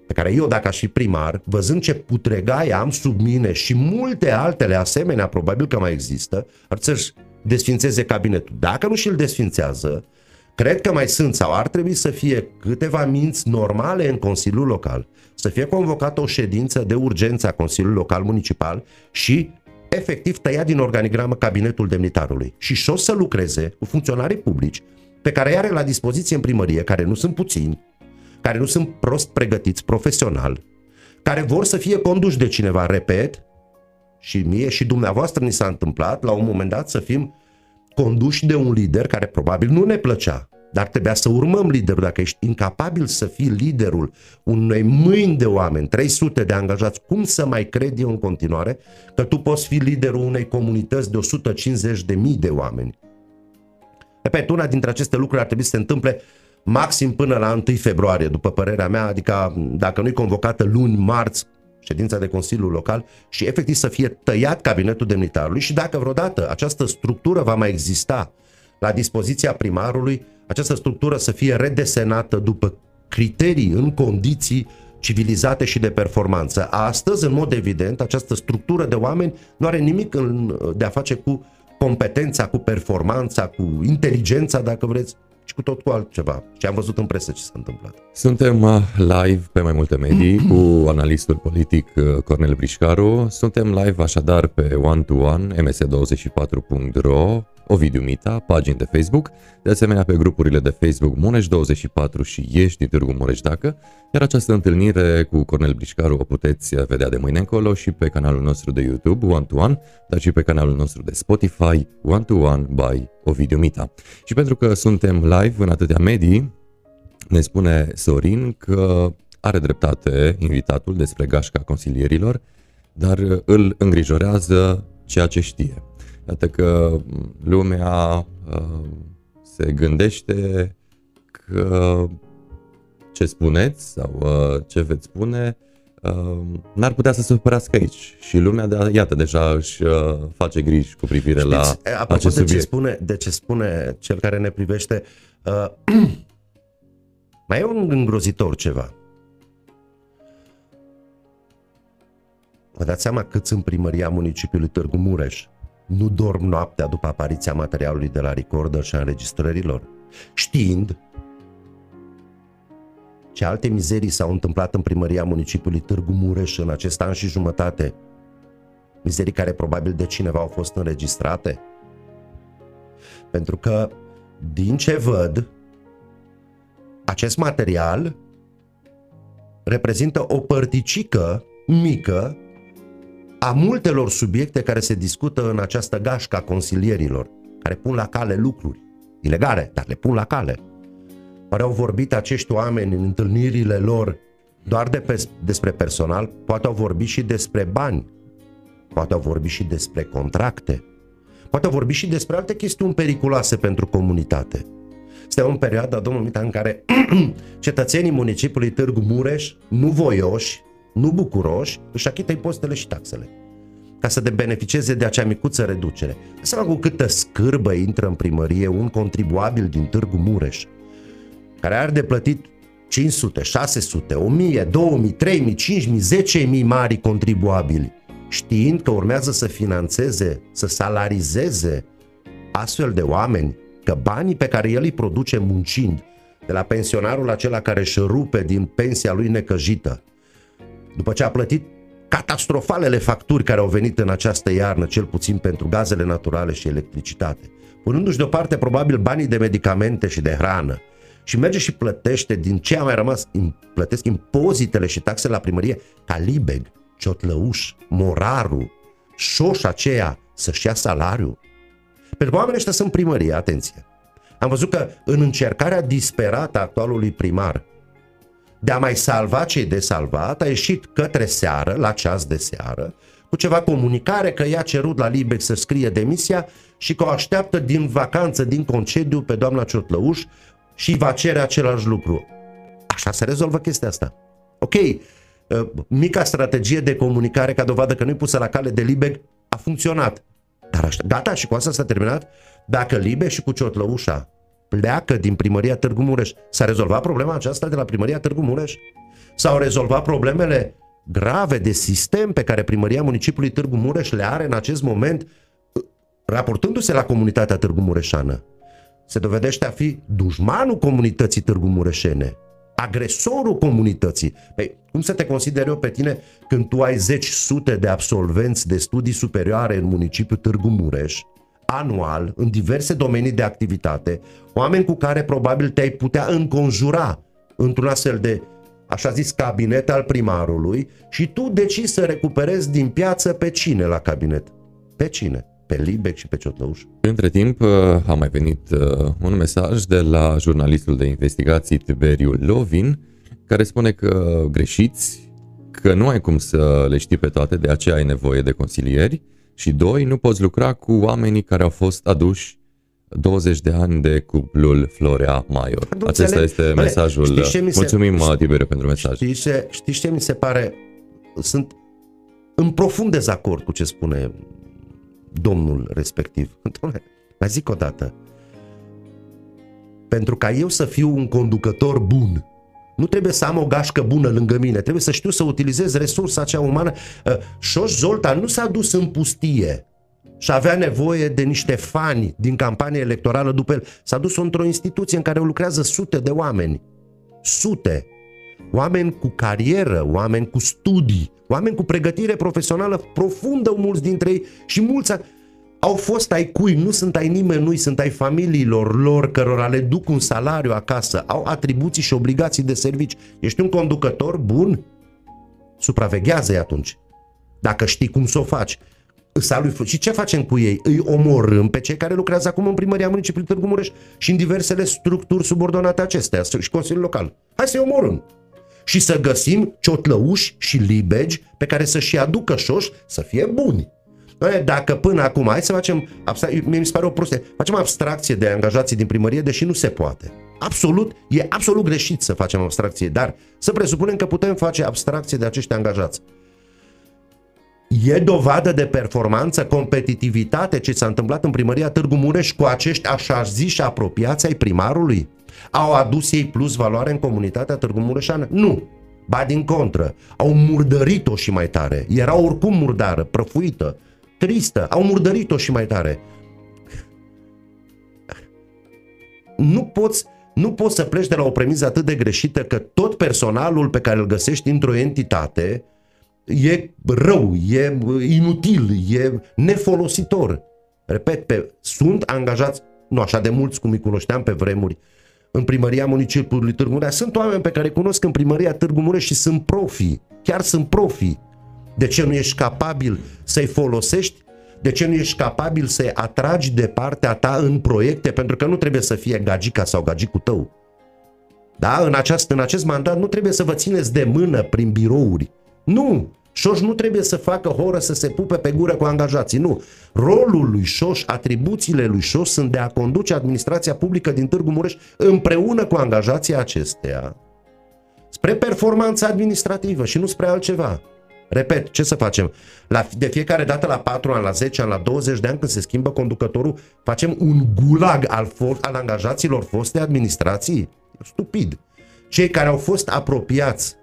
pe care eu, dacă aș fi primar, văzând ce putregaie am sub mine și multe altele asemenea, probabil că mai există, ar să-și desfințeze cabinetul. Dacă nu și-l desfințează, Cred că mai sunt sau ar trebui să fie câteva minți normale în Consiliul Local, să fie convocată o ședință de urgență a Consiliului Local Municipal și efectiv tăiat din organigramă cabinetul demnitarului. Și și să lucreze cu funcționarii publici pe care îi are la dispoziție în primărie, care nu sunt puțini, care nu sunt prost pregătiți profesional, care vor să fie conduși de cineva, repet, și mie și dumneavoastră ni s-a întâmplat la un moment dat să fim conduși de un lider care probabil nu ne plăcea, dar trebuia să urmăm liderul. Dacă ești incapabil să fii liderul unei mâini de oameni, 300 de angajați, cum să mai cred eu în continuare că tu poți fi liderul unei comunități de 150 de mii de oameni? Repet, una dintre aceste lucruri ar trebui să se întâmple maxim până la 1 februarie, după părerea mea, adică dacă nu-i convocată luni, marți, ședința de Consiliu Local și efectiv să fie tăiat cabinetul demnitarului și dacă vreodată această structură va mai exista la dispoziția primarului, această structură să fie redesenată după criterii, în condiții civilizate și de performanță. Astăzi, în mod evident, această structură de oameni nu are nimic de a face cu competența, cu performanța, cu inteligența, dacă vreți, și cu tot cu altceva. Și am văzut în presă ce s-a întâmplat. Suntem uh, live pe mai multe medii cu analistul politic uh, Cornel Brișcaru. Suntem live așadar pe one to one ms24.ro Ovidiu Mita, pagini de Facebook, de asemenea pe grupurile de Facebook Muneș24 și Ești din Târgu Mureș dacă, iar această întâlnire cu Cornel Brișcaru o puteți vedea de mâine încolo și pe canalul nostru de YouTube One to One, dar și pe canalul nostru de Spotify One to One by Ovidiu Mita. Și pentru că suntem live în atâtea medii, ne spune Sorin că are dreptate invitatul despre gașca consilierilor, dar îl îngrijorează ceea ce știe. Iată că lumea uh, se gândește că ce spuneți sau uh, ce veți spune uh, n-ar putea să se supărească aici. Și lumea, de, iată, deja își uh, face griji cu privire Știți, la apropo acest de subiect. Ce spune, de ce spune cel care ne privește, uh, mai e un îngrozitor ceva. Vă dați seama câți în primăria municipiului Târgu Mureș nu dorm noaptea după apariția materialului de la recorder și a înregistrărilor, știind ce alte mizerii s-au întâmplat în primăria municipiului Târgu Mureș în acest an și jumătate, mizerii care probabil de cineva au fost înregistrate. Pentru că, din ce văd, acest material reprezintă o părticică mică a multelor subiecte care se discută în această gașcă a consilierilor, care pun la cale lucruri ilegale, dar le pun la cale. Oare au vorbit acești oameni în întâlnirile lor doar de pe, despre personal? Poate au vorbit și despre bani, poate au vorbit și despre contracte, poate au vorbit și despre alte chestiuni periculoase pentru comunitate. Suntem în perioada, domnul Mita, în care cetățenii municipiului Târgu Mureș, nu voioși, nu bucuroși, își achită impozitele și taxele ca să de beneficieze de acea micuță reducere. Seama cu câtă scârbă intră în primărie un contribuabil din Târgu Mureș, care are de plătit 500, 600, 1000, 2000, 3000, 5000, 10000 mari contribuabili, știind că urmează să financeze, să salarizeze astfel de oameni, că banii pe care el îi produce muncind, de la pensionarul acela care își rupe din pensia lui necăjită, după ce a plătit catastrofalele facturi care au venit în această iarnă, cel puțin pentru gazele naturale și electricitate, punându-și deoparte probabil banii de medicamente și de hrană, și merge și plătește din ce a mai rămas, plătesc impozitele și taxele la primărie, ca Libeg, Ciotlăuș, Moraru, șoș aceea să-și ia salariu. Pentru că oamenii ăștia sunt primărie, atenție. Am văzut că în încercarea disperată a actualului primar de a mai salva cei de salvat, a ieșit către seară, la ceas de seară, cu ceva comunicare că i-a cerut la Libec să scrie demisia și că o așteaptă din vacanță, din concediu pe doamna Ciotlăuș și va cere același lucru. Așa se rezolvă chestia asta. Ok, uh, mica strategie de comunicare ca dovadă că nu-i pusă la cale de Libec a funcționat. Dar așa, gata, și cu asta s-a terminat. Dacă Libe și cu Ciotlăușa pleacă din primăria Târgu Mureș. S-a rezolvat problema aceasta de la primăria Târgu Mureș? S-au rezolvat problemele grave de sistem pe care primăria municipiului Târgu Mureș le are în acest moment raportându-se la comunitatea Târgu Mureșană? se dovedește a fi dușmanul comunității Târgu Mureșene, agresorul comunității. Păi, cum să te consideri eu pe tine când tu ai zeci sute de absolvenți de studii superioare în municipiul Târgu Mureș, anual, în diverse domenii de activitate, oameni cu care probabil te-ai putea înconjura într-un astfel de așa zis, cabinet al primarului și tu decizi să recuperezi din piață pe cine la cabinet? Pe cine? Pe Libec și pe Ciotlăuș? Între timp uh, a mai venit uh, un mesaj de la jurnalistul de investigații Tiberiu Lovin, care spune că greșiți, că nu ai cum să le știi pe toate, de aceea ai nevoie de consilieri și doi, nu poți lucra cu oamenii care au fost aduși 20 de ani de cuplul Florea Maior. Nu Acesta înțeleg. este Bine, mesajul. știți ce mi se- Mulțumim, uh, Tiberiu, pentru mesaj. Știți ce, știți ce mi se pare? Sunt în profund dezacord cu ce spune domnul respectiv. Dom'le, mai zic o dată. Pentru ca eu să fiu un conducător bun, nu trebuie să am o gașcă bună lângă mine, trebuie să știu să utilizez resursa acea umană. Uh, Șoș Zoltan nu s-a dus în pustie și avea nevoie de niște fani din campanie electorală după el. S-a dus într-o instituție în care lucrează sute de oameni. Sute. Oameni cu carieră, oameni cu studii, oameni cu pregătire profesională profundă, mulți dintre ei și mulți a- au fost ai cui, nu sunt ai nimănui, sunt ai familiilor lor cărora le duc un salariu acasă, au atribuții și obligații de servici. Ești un conducător bun? Supraveghează-i atunci. Dacă știi cum să o faci. Sa lui Flu- Și ce facem cu ei? Îi omorâm pe cei care lucrează acum în primăria municipiului Târgu Mureș și în diversele structuri subordonate acestea și Consiliul Local. Hai să-i omorâm. Și să găsim ciotlăuși și libegi pe care să-și aducă șoși să fie buni. E, Dacă până acum, hai să facem, abstra- mie mi se pare o prostie, facem abstracție de angajații din primărie, deși nu se poate. Absolut, e absolut greșit să facem abstracție, dar să presupunem că putem face abstracție de acești angajați. E dovadă de performanță, competitivitate ce s-a întâmplat în primăria Târgu Mureș cu acești așa ziși apropiați ai primarului? Au adus ei plus valoare în comunitatea Târgu Mureșană? Nu. Ba din contră, au murdărit-o și mai tare. Era oricum murdară, prăfuită, tristă. Au murdărit-o și mai tare. Nu poți, nu poți să pleci de la o premiză atât de greșită că tot personalul pe care îl găsești într-o entitate e rău, e inutil, e nefolositor. Repet, pe, sunt angajați, nu așa de mulți cum îi cunoșteam pe vremuri, în primăria municipiului Târgu Mureș. Sunt oameni pe care îi cunosc în primăria Târgu Mureș și sunt profi, chiar sunt profi. De ce nu ești capabil să-i folosești? De ce nu ești capabil să-i atragi de partea ta în proiecte? Pentru că nu trebuie să fie gagica sau gagicul tău. Da? În, aceast, în acest mandat nu trebuie să vă țineți de mână prin birouri. Nu! Șoș nu trebuie să facă horă să se pupe pe gură cu angajații, nu. Rolul lui Șoș, atribuțiile lui Șoș sunt de a conduce administrația publică din Târgu Mureș împreună cu angajații acesteia spre performanța administrativă și nu spre altceva. Repet, ce să facem? La, de fiecare dată la 4 ani, la 10 ani, la 20 de ani când se schimbă conducătorul, facem un gulag al, for, al angajaților foste administrații? Stupid. Cei care au fost apropiați,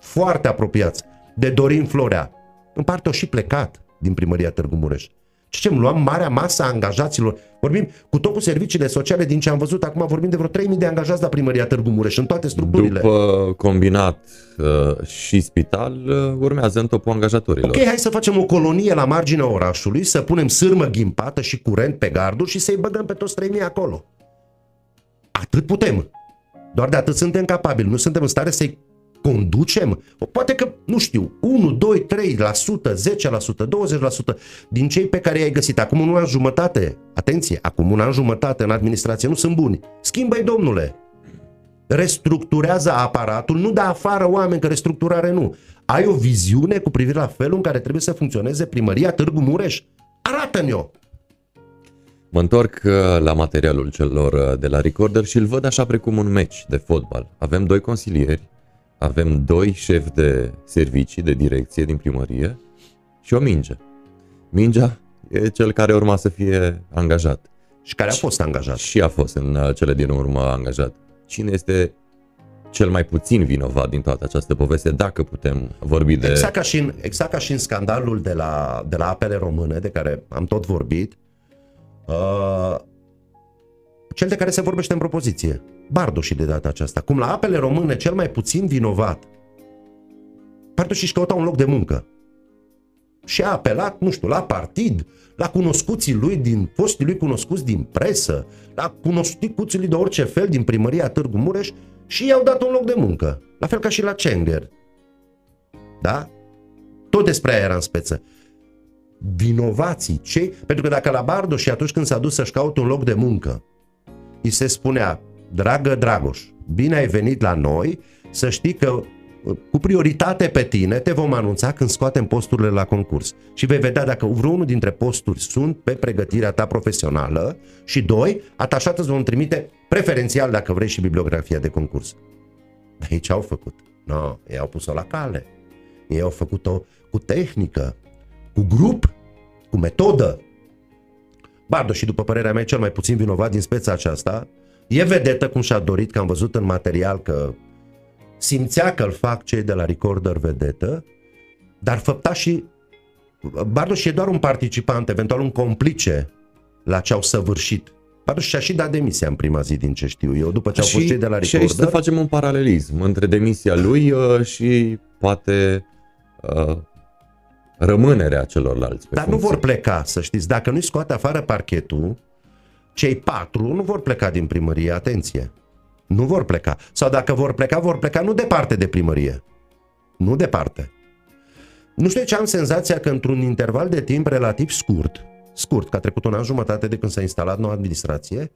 foarte apropiați, de Dorin Florea, în parte au și plecat din primăria Târgu Mureș. Ce ce luăm marea masă a angajaților. Vorbim cu tot cu serviciile sociale din ce am văzut acum, vorbim de vreo 3000 de angajați la primăria Târgu Mureș în toate structurile. După combinat uh, și spital, uh, urmează în topul angajatorilor. Ok, hai să facem o colonie la marginea orașului, să punem sârmă ghimpată și curent pe garduri și să-i băgăm pe toți 3000 acolo. Atât putem. Doar de atât suntem capabili. Nu suntem în stare să-i conducem? O, Poate că, nu știu, 1, 2, 3%, 10%, 20% din cei pe care i-ai găsit acum un an jumătate, atenție, acum un an jumătate în administrație nu sunt buni. Schimbă-i, domnule! Restructurează aparatul, nu da afară oameni, că restructurare nu. Ai o viziune cu privire la felul în care trebuie să funcționeze primăria Târgu Mureș? Arată-ne-o! Mă întorc uh, la materialul celor uh, de la Recorder și îl văd așa precum un meci de fotbal. Avem doi consilieri, avem doi șefi de servicii, de direcție din primărie și o minge. Mingea e cel care urma să fie angajat. Și care a fost angajat. Și a fost în uh, cele din urmă angajat. Cine este cel mai puțin vinovat din toată această poveste, dacă putem vorbi de... Exact ca și în, exact ca și în scandalul de la, de la apele române, de care am tot vorbit, uh, cel de care se vorbește în propoziție. Bardoși de data aceasta. Cum la apele române cel mai puțin vinovat. Bardoși își căuta un loc de muncă. Și a apelat, nu știu, la partid, la cunoscuții lui din postii lui cunoscuți din presă, la cunoscuții lui de orice fel din primăria Târgu Mureș și i-au dat un loc de muncă. La fel ca și la Cenger. Da? Tot despre aia era în speță. Vinovații, cei... Pentru că dacă la Bardo și atunci când s-a dus să-și caute un loc de muncă, îi se spunea, dragă Dragoș, bine ai venit la noi, să știi că cu prioritate pe tine te vom anunța când scoatem posturile la concurs. Și vei vedea dacă vreunul dintre posturi sunt pe pregătirea ta profesională și doi, atașat îți vom trimite preferențial dacă vrei și bibliografia de concurs. Dar ei ce au făcut? No, ei au pus-o la cale. Ei au făcut-o cu tehnică, cu grup, cu metodă. Bardo și după părerea mea cel mai puțin vinovat din speța aceasta, e vedetă cum și-a dorit, că am văzut în material că simțea că îl fac cei de la Recorder vedetă, dar făpta și Bardoș e doar un participant, eventual un complice la ce au săvârșit. Bardoș și-a și dat demisia în prima zi din ce știu eu, după ce au fost cei de la Recorder. Și aici să facem un paralelism între demisia lui uh, și poate uh, rămânerea celorlalți. Pe Dar funcție. nu vor pleca, să știți. Dacă nu-i scoate afară parchetul, cei patru nu vor pleca din primărie, atenție. Nu vor pleca. Sau dacă vor pleca, vor pleca nu departe de primărie. Nu departe. Nu știu ce am senzația că într-un interval de timp relativ scurt, scurt, că a trecut un an jumătate de când s-a instalat noua administrație,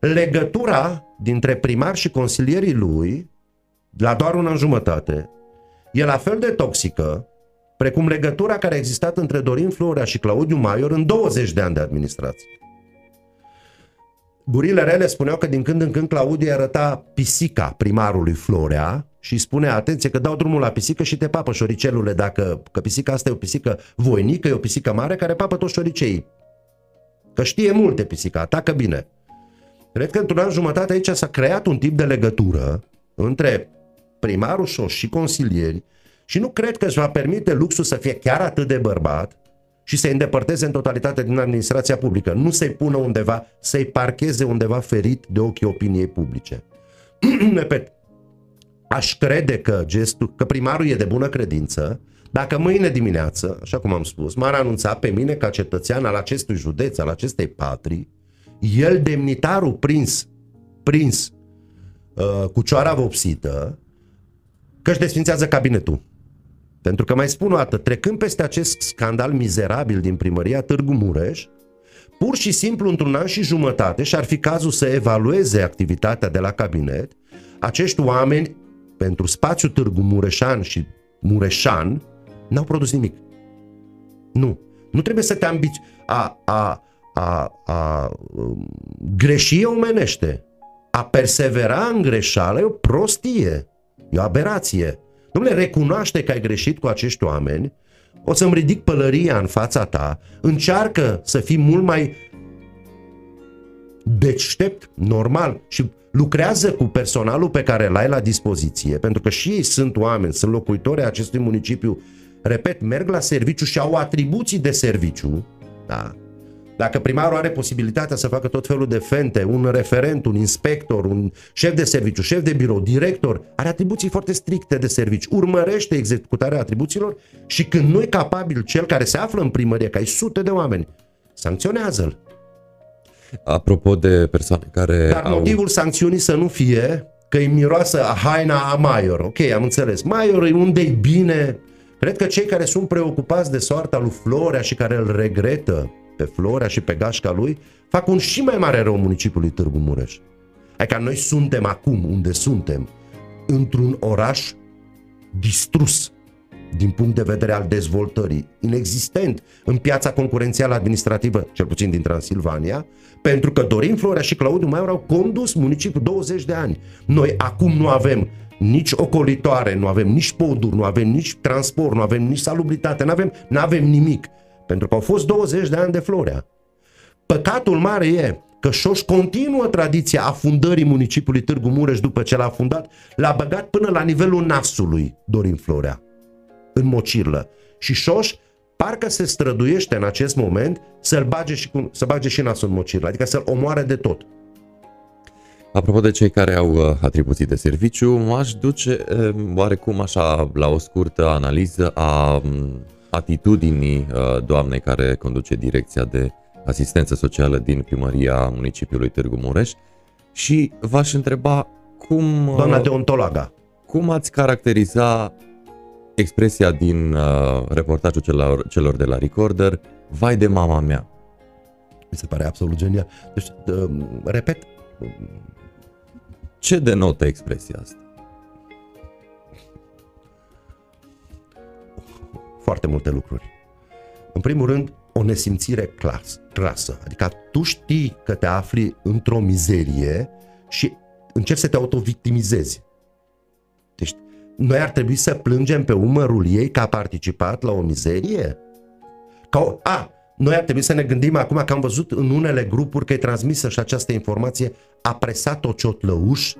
legătura dintre primar și consilierii lui, la doar un an jumătate, e la fel de toxică precum legătura care a existat între Dorin Florea și Claudiu Maior în 20 de ani de administrație. Gurile rele spuneau că din când în când Claudiu arăta pisica primarului Florea și îi spune, atenție că dau drumul la pisică și te papă șoricelule, dacă, că pisica asta e o pisică voinică, e o pisică mare care papă toți șoricei. Că știe multe pisica, atacă bine. Cred că într-un an jumătate aici s-a creat un tip de legătură între primarul Șoș și consilieri și nu cred că își va permite luxul să fie chiar atât de bărbat și să-i îndepărteze în totalitate din administrația publică. Nu să-i pună undeva, să-i parcheze undeva ferit de ochii opiniei publice. Repet, aș crede că gestul, că primarul e de bună credință, dacă mâine dimineață, așa cum am spus, m-ar anunța pe mine ca cetățean al acestui județ, al acestei patrii, el, demnitarul prins, prins uh, cu cioara vopsită, că își desfințează cabinetul. Pentru că mai spun o dată, trecând peste acest scandal mizerabil din primăria Târgu Mureș, pur și simplu într-un an și jumătate și ar fi cazul să evalueze activitatea de la cabinet, acești oameni pentru spațiul Târgu Mureșan și Mureșan n-au produs nimic. Nu. Nu trebuie să te ambiți. A, a, a, a um, greși omenește. A persevera în greșeală e o prostie. E o aberație. Domnule, recunoaște că ai greșit cu acești oameni, o să-mi ridic pălăria în fața ta, încearcă să fii mult mai deștept, normal și lucrează cu personalul pe care îl ai la dispoziție, pentru că și ei sunt oameni, sunt locuitori ai acestui municipiu, repet, merg la serviciu și au atribuții de serviciu, da? Dacă primarul are posibilitatea să facă tot felul de fente, un referent, un inspector, un șef de serviciu, șef de birou, director, are atribuții foarte stricte de serviciu, urmărește executarea atribuțiilor și când nu e capabil cel care se află în primărie, că ai sute de oameni, sancționează-l. Apropo de persoane care Dar au... motivul sancțiunii să nu fie că îi miroasă a haina a Maior. Ok, am înțeles. Maior e unde e bine. Cred că cei care sunt preocupați de soarta lui Florea și care îl regretă, pe Florea și pe gașca lui, fac un și mai mare rău municipiului Târgu Mureș. Adică noi suntem acum unde suntem, într-un oraș distrus din punct de vedere al dezvoltării, inexistent în piața concurențială administrativă, cel puțin din Transilvania, pentru că Dorin Florea și Claudiu Maior au condus municipiul 20 de ani. Noi acum nu avem nici ocolitoare, nu avem nici poduri, nu avem nici transport, nu avem nici salubritate, nu avem, nu avem nimic. Pentru că au fost 20 de ani de Florea. Păcatul mare e că Șoș continuă tradiția afundării municipiului Târgu Mureș după ce l-a fundat, l-a băgat până la nivelul nasului Dorin Florea, în mocirlă. Și Șoș parcă se străduiește în acest moment să-l bage și, cu, să bage și nasul în mocirlă, adică să-l omoare de tot. Apropo de cei care au uh, atribuții de serviciu, m-aș duce uh, oarecum așa la o scurtă analiză a um, atitudinii uh, doamnei care conduce direcția de asistență socială din primăria municipiului Târgu Mureș și v-aș întreba cum... Doamna deontologa. Cum ați caracteriza expresia din uh, reportajul celor, celor de la Recorder, vai de mama mea? Mi se pare absolut genial. Deci, uh, repet, ce denotă expresia asta? Foarte multe lucruri. În primul rând, o nesimțire clas, clasă. Adică tu știi că te afli într-o mizerie și încerci să te autovictimizezi. Deci, noi ar trebui să plângem pe umărul ei că a participat la o mizerie? Ca o, a, noi ar trebui să ne gândim acum că am văzut în unele grupuri că e transmisă și această informație, a presat-o ciotlăuș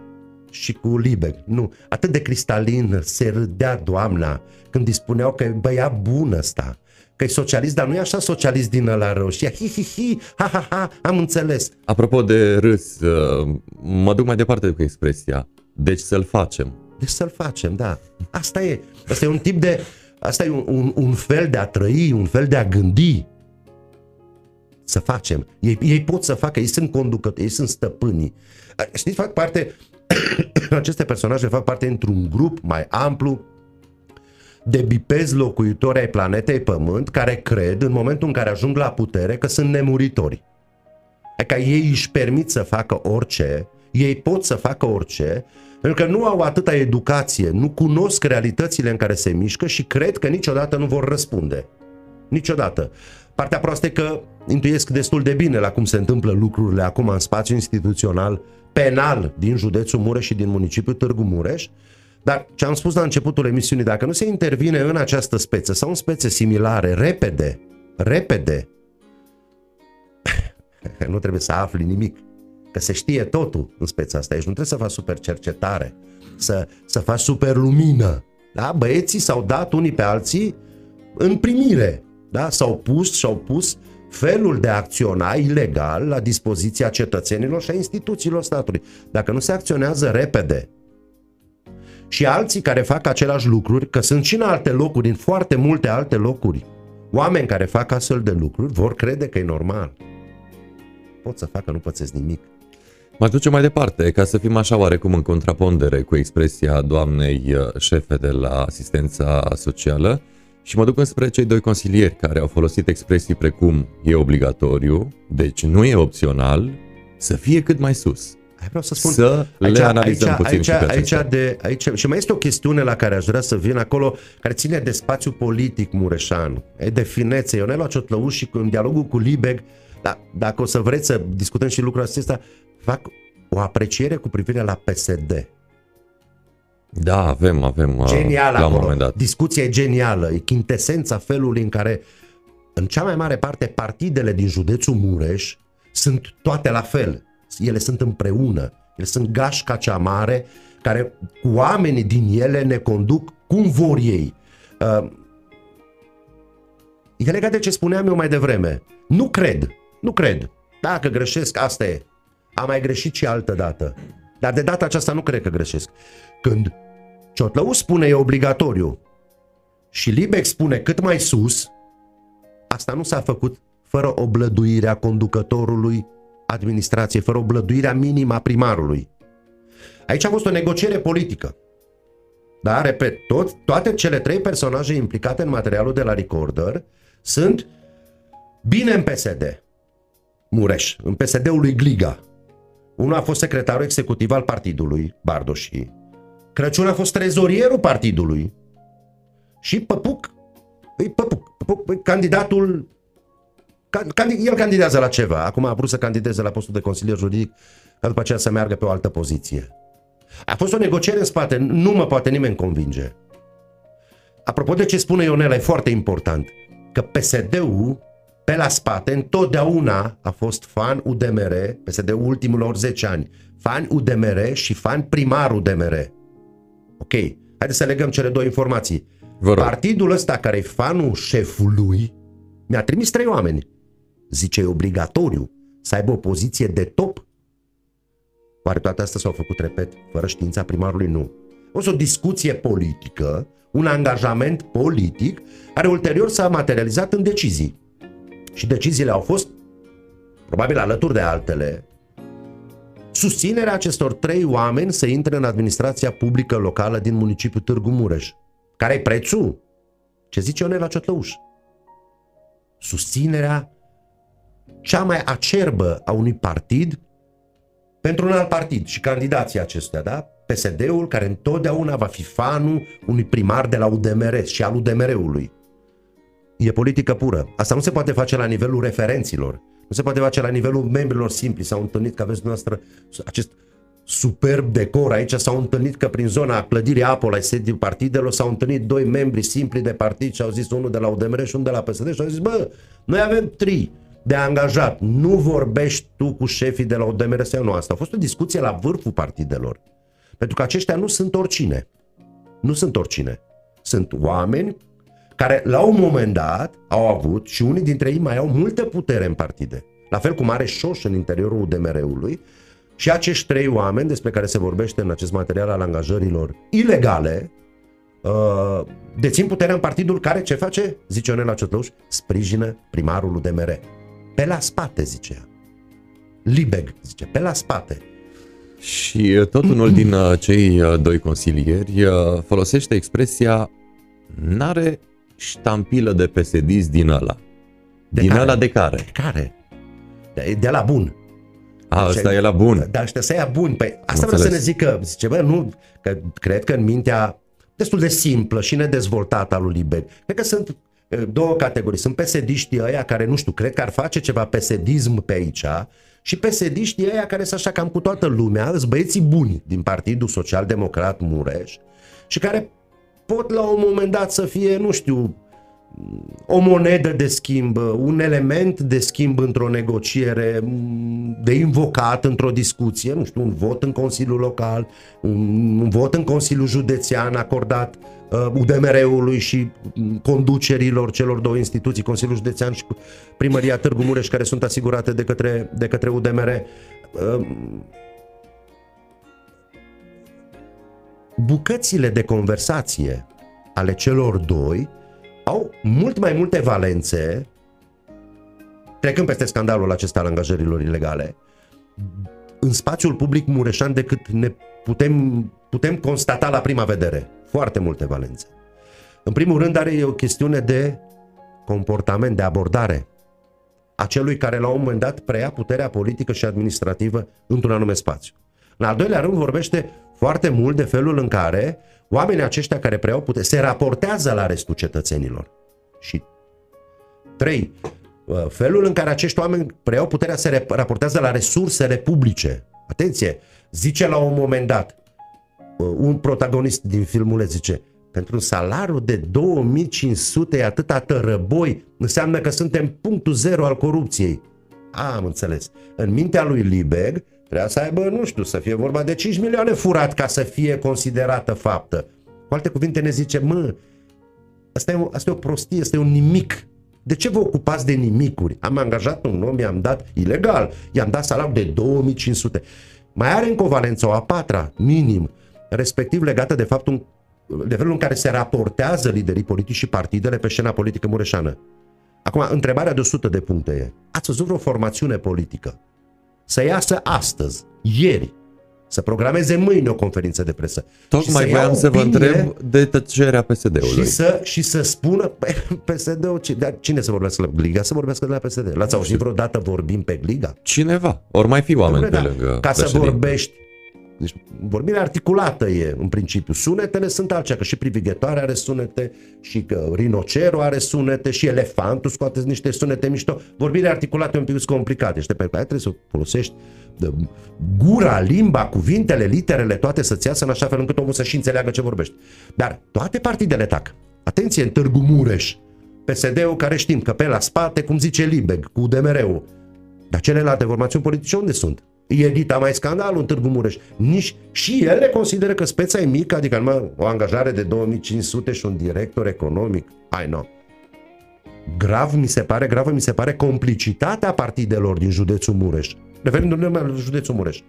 și cu Libeg. Nu, atât de cristalin se râdea doamna când dispuneau că e băiat bun ăsta, că e socialist, dar nu e așa socialist din la rău. Și hi, hi, hi, ha, ha, ha, am înțeles. Apropo de râs, uh, mă duc mai departe cu expresia. Deci să-l facem. Deci să-l facem, da. Asta e. Asta e un tip de... Asta e un, un, un fel de a trăi, un fel de a gândi să facem. Ei, ei pot să facă, ei sunt conducători, ei sunt stăpânii. Știți, fac parte, aceste personaje fac parte într-un grup mai amplu de bipezi locuitori ai planetei Pământ care cred în momentul în care ajung la putere că sunt nemuritori. Adică ei își permit să facă orice, ei pot să facă orice, pentru că nu au atâta educație, nu cunosc realitățile în care se mișcă și cred că niciodată nu vor răspunde. Niciodată. Partea proastă e că intuiesc destul de bine la cum se întâmplă lucrurile acum în spațiu instituțional penal din județul Mureș și din municipiul Târgu Mureș, dar ce am spus la începutul emisiunii, dacă nu se intervine în această speță sau în spețe similare, repede, repede, nu trebuie să afli nimic, că se știe totul în speța asta, aici nu trebuie să faci super cercetare, să, să faci super lumină. Da? Băieții s-au dat unii pe alții în primire, da? S-au pus și-au pus felul de a acționa ilegal la dispoziția cetățenilor și a instituțiilor statului. Dacă nu se acționează repede și alții care fac același lucruri, că sunt și în alte locuri, în foarte multe alte locuri, oameni care fac astfel de lucruri vor crede că e normal. Pot să facă, nu pățesc nimic. Mă duce mai departe, ca să fim așa oarecum în contrapondere cu expresia doamnei uh, șefe de la asistența socială, și mă duc înspre cei doi consilieri care au folosit expresii precum e obligatoriu, deci nu e opțional, să fie cât mai sus. Vreau să spun, să aici, le analizăm aici, puțin aici, și pe aici, de, aici, și mai este o chestiune la care aș vrea să vin acolo, care ține de spațiu politic mureșan, e de finețe. Eu ne luat Ciotlăuș și în dialogul cu Libeg, dar dacă o să vreți să discutăm și lucrul acesta, fac o apreciere cu privire la PSD. Da, avem, avem. Genial la acolo. un moment dat. Discuția e genială, e chintesența felului în care în cea mai mare parte partidele din județul Mureș sunt toate la fel. Ele sunt împreună. Ele sunt gașca cea mare care cu oamenii din ele ne conduc cum vor ei. Uh, e legat de ce spuneam eu mai devreme. Nu cred, nu cred. Dacă greșesc, asta e. Am mai greșit și altă dată. Dar de data aceasta nu cred că greșesc. Când Ciotlău spune e obligatoriu și Libec spune cât mai sus, asta nu s-a făcut fără oblăduirea conducătorului administrației, fără oblăduirea minimă a primarului. Aici a fost o negociere politică. Da, repet, tot, toate cele trei personaje implicate în materialul de la Recorder sunt bine în PSD. Mureș, în PSD-ul lui Gliga. Unul a fost secretarul executiv al partidului, Bardoși. Crăciun a fost trezorierul partidului. Și Păpuc, e Păpuc, Păpuc e candidatul el candidează la ceva. Acum a vrut să candideze la postul de consilier juridic ca după aceea să meargă pe o altă poziție. A fost o negociere în spate, nu mă poate nimeni convinge. Apropo de ce spune Ionela, e foarte important că PSD-ul pe la spate întotdeauna a fost fan UDMR, PSD-ul ultimul 10 ani, fan UDMR și fan primar UDMR. Ok, haideți să legăm cele două informații. Partidul ăsta care e fanul șefului mi-a trimis trei oameni. Zice, e obligatoriu să aibă o poziție de top. Oare toate astea s-au făcut, repet, fără știința primarului? Nu. A fost o discuție politică, un angajament politic, care ulterior s-a materializat în decizii. Și deciziile au fost, probabil alături de altele, susținerea acestor trei oameni să intre în administrația publică locală din municipiul Târgu Mureș. Care e prețul? Ce zice Ionela Ciotlăuș? Susținerea cea mai acerbă a unui partid pentru un alt partid și candidații acestuia, da? PSD-ul care întotdeauna va fi fanul unui primar de la UDMR și al UDMR-ului. E politică pură. Asta nu se poate face la nivelul referenților. Nu se poate face la nivelul membrilor simpli. S-au întâlnit că aveți dumneavoastră acest superb decor aici, s-au întâlnit că prin zona clădirii Apple, ai sediul partidelor, s-au întâlnit doi membri simpli de partid și au zis unul de la UDMR și unul de la PSD și au zis, bă, noi avem trei de angajat. Nu vorbești tu cu șefii de la UDMR sau nu asta. A fost o discuție la vârful partidelor. Pentru că aceștia nu sunt oricine. Nu sunt oricine. Sunt oameni care la un moment dat au avut și unii dintre ei mai au multă putere în partide. La fel cum are Șoș în interiorul UDMR-ului și acești trei oameni despre care se vorbește în acest material al angajărilor ilegale uh, dețin puterea în partidul care ce face? Zice Ionela Ciotlăuș, sprijină primarul UDMR. Pe la spate, zice ea. Libeg, zice, pe la spate. Și uh, tot unul din uh, cei uh, doi consilieri folosește expresia n-are ștampilă de psd din ăla. De din care? ăla de care? De care? De, de la bun. A, ăsta e la bun. Dar ăștia să ia bun. Păi asta vreau să ne zică, zice, bă, nu, că cred că în mintea destul de simplă și nedezvoltată a lui Liber, cred că sunt două categorii. Sunt pesediștii ăia care, nu știu, cred că ar face ceva pesedism pe aici și pesediștii ăia care sunt așa cam cu toată lumea, sunt băieții buni din Partidul Social Democrat Mureș și care pot la un moment dat să fie, nu știu, o monedă de schimb, un element de schimb într-o negociere, de invocat într-o discuție, nu știu, un vot în Consiliul Local, un, un vot în Consiliul Județean acordat uh, UDMR-ului și conducerilor celor două instituții, Consiliul Județean și Primăria Târgu Mureș, care sunt asigurate de către, de către UDMR. Uh, bucățile de conversație ale celor doi au mult mai multe valențe, trecând peste scandalul acesta al angajărilor ilegale, în spațiul public mureșan decât ne putem, putem constata la prima vedere. Foarte multe valențe. În primul rând are o chestiune de comportament, de abordare a celui care la un moment dat preia puterea politică și administrativă într-un anume spațiu. În al doilea rând vorbește foarte mult de felul în care oamenii aceștia care preiau putere se raportează la restul cetățenilor. Și trei, felul în care acești oameni preiau puterea se raportează la resursele publice. Atenție, zice la un moment dat, un protagonist din filmul zice, pentru un salariu de 2500 atâta tărăboi, înseamnă că suntem punctul zero al corupției. A, am înțeles. În mintea lui Libeg, Trebuia să aibă, nu știu, să fie vorba de 5 milioane furat ca să fie considerată faptă. Cu alte cuvinte ne zice, mă, asta e, o, asta e o prostie, asta e un nimic. De ce vă ocupați de nimicuri? Am angajat un om, i-am dat ilegal, i-am dat salariu de 2500. Mai are încă o valență, o a patra, minim, respectiv legată de faptul de felul în care se raportează liderii politici și partidele pe scena politică mureșană. Acum, întrebarea de 100 de puncte e, ați văzut vreo formațiune politică să iasă astăzi, ieri, să programeze mâine o conferință de presă. Tocmai să voiam să vă întreb de tăcerea PSD-ului. Și să, și să spună PSD-ul, dar cine să vorbească la Gliga? Să vorbească de la PSD. L-ați auzit vreodată vorbim pe Gliga? Cineva. Ori mai fi oameni pe lângă Ca să vorbești deci vorbirea articulată e în principiu. Sunetele sunt altceva, că și privighetoarea are sunete, și că rinocerul are sunete, și elefantul scoate niște sunete mișto. Vorbirea articulată e un pic complicată. Și pe care trebuie să folosești gura, limba, cuvintele, literele, toate să-ți iasă în așa fel încât omul să și înțeleagă ce vorbești. Dar toate partidele tac. Atenție, în Târgu Mureș, PSD-ul care știm că pe la spate, cum zice Libeg, cu DMR-ul. Dar celelalte formațiuni politice unde sunt? Edita mai scandalul în Târgu Mureș. Nici și ele consideră că speța e mică, adică numai o angajare de 2500 și un director economic. Ai no. Grav mi se pare, gravă mi se pare complicitatea partidelor din județul Mureș. Referindu-ne la județul Mureș.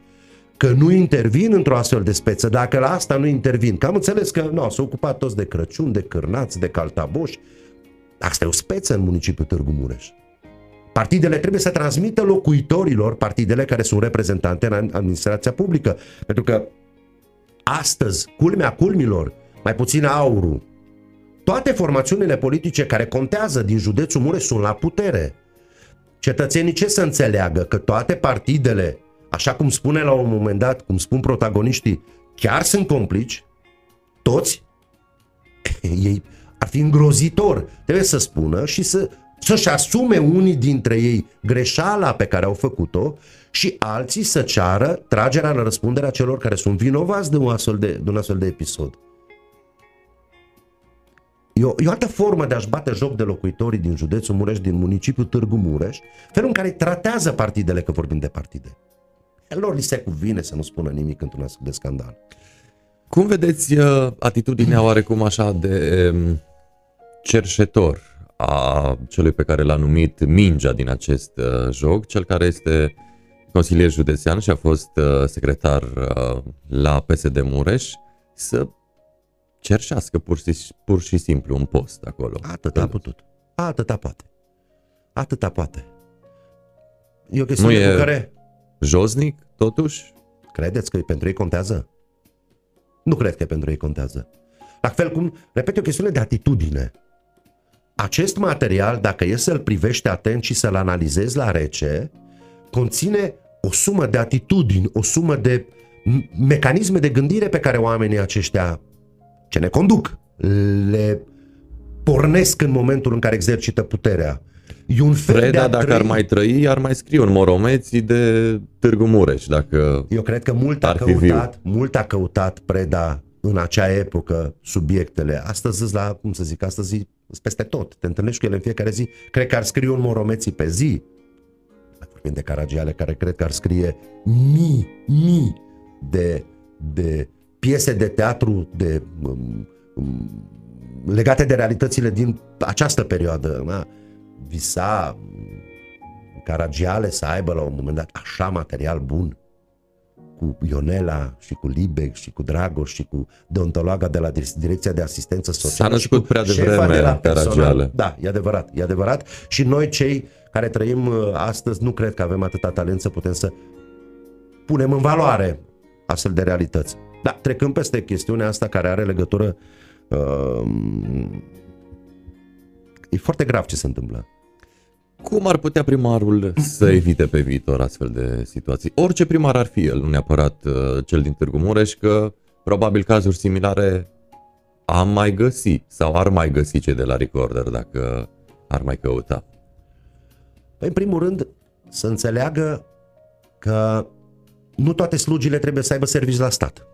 că nu intervin într-o astfel de speță, dacă la asta nu intervin, că am înțeles că nu, s-au ocupat toți de Crăciun, de cârnați, de caltaboși, asta e o speță în municipiul Târgu Mureș. Partidele trebuie să transmită locuitorilor, partidele care sunt reprezentante în administrația publică, pentru că astăzi, culmea culmilor, mai puțin aurul, toate formațiunile politice care contează din județul Mureș sunt la putere. Cetățenii ce să înțeleagă? Că toate partidele, așa cum spune la un moment dat, cum spun protagoniștii, chiar sunt complici, toți, ei ar fi îngrozitor. Trebuie să spună și să, să-și asume unii dintre ei greșeala pe care au făcut-o și alții să ceară tragerea la răspunderea celor care sunt vinovați de un astfel de, de, un astfel de episod. E o, e o altă formă de a-și bate joc de locuitorii din județul Mureș, din municipiul Târgu Mureș, felul în care tratează partidele, că vorbim de partide. Lor li se cuvine să nu spună nimic într-un astfel de scandal. Cum vedeți uh, atitudinea oarecum așa de um, cerșetor a celui pe care l-a numit mingea din acest uh, joc, cel care este consilier județean și a fost uh, secretar uh, la PSD Mureș, să cerșească pur și, pur și simplu un post acolo. Atât a putut. Atâta poate. Atâta poate. E o chestiune nu e cu care... josnic, totuși? Credeți că pentru ei contează? Nu cred că pentru ei contează. La fel cum, repet, e o chestiune de atitudine. Acest material, dacă e să-l privești atent și să-l analizezi la rece, conține o sumă de atitudini, o sumă de mecanisme de gândire pe care oamenii aceștia ce ne conduc, le pornesc în momentul în care exercită puterea. E un fel Preda, de a dacă trăi... ar mai trăi, ar mai scrie un moromeții de Târgu Mureș, dacă Eu cred că mult a ar fi căutat, mult a căutat Preda în acea epocă subiectele. Astăzi îți la, cum să zic, astăzi îți peste tot. Te întâlnești cu ele în fiecare zi. Cred că ar scrie un moromeții pe zi. Vorbim de Caragiale, care cred că ar scrie mii, mii de, de piese de teatru de, um, um, legate de realitățile din această perioadă. Da? Visa um, Caragiale să aibă la un moment dat așa material bun cu Ionela și cu Libec și cu Dragoș și cu deontologa de la Direcția de Asistență Socială. S-a născut și cu prea șefa devreme de la personal. Caragiale. Da, e adevărat, e adevărat. Și noi cei care trăim uh, astăzi nu cred că avem atâta talent să putem să punem în valoare astfel de realități. Da, trecând peste chestiunea asta care are legătură uh, e foarte grav ce se întâmplă. Cum ar putea primarul să evite pe viitor astfel de situații? Orice primar ar fi el, nu neapărat uh, cel din Târgu Mureș, că probabil cazuri similare am mai găsi sau ar mai găsi cei de la Recorder dacă ar mai căuta. Păi, în primul rând, să înțeleagă că nu toate slugile trebuie să aibă servici la stat.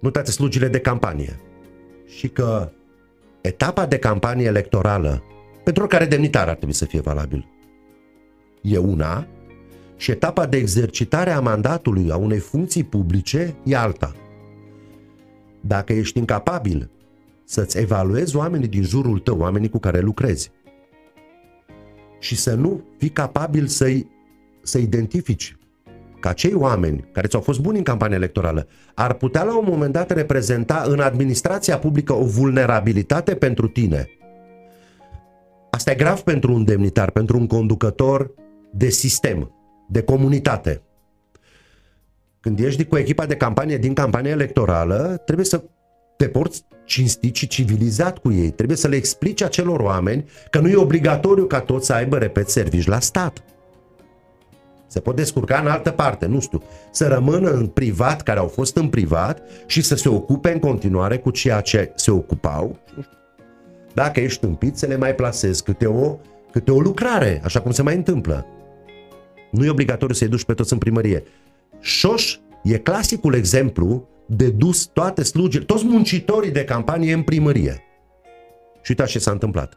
Nu toate slugile de campanie. Și că etapa de campanie electorală, pentru oricare demnitar ar trebui să fie valabil, e una, și etapa de exercitare a mandatului a unei funcții publice e alta. Dacă ești incapabil să-ți evaluezi oamenii din jurul tău, oamenii cu care lucrezi, și să nu fii capabil să-i, să identifici că acei oameni care ți-au fost buni în campania electorală ar putea la un moment dat reprezenta în administrația publică o vulnerabilitate pentru tine. Asta e grav pentru un demnitar, pentru un conducător de sistem, de comunitate. Când ești cu echipa de campanie din campania electorală, trebuie să te porți cinstit și civilizat cu ei. Trebuie să le explici acelor oameni că nu e obligatoriu ca toți să aibă, repet, servici la stat. Se pot descurca în altă parte, nu știu. Să rămână în privat, care au fost în privat și să se ocupe în continuare cu ceea ce se ocupau. Dacă ești tâmpit, să le mai plasezi câte o, câte o lucrare, așa cum se mai întâmplă. Nu e obligatoriu să-i duci pe toți în primărie. Șoș e clasicul exemplu de dus toate slugile, toți muncitorii de campanie în primărie. Și uitați ce s-a întâmplat.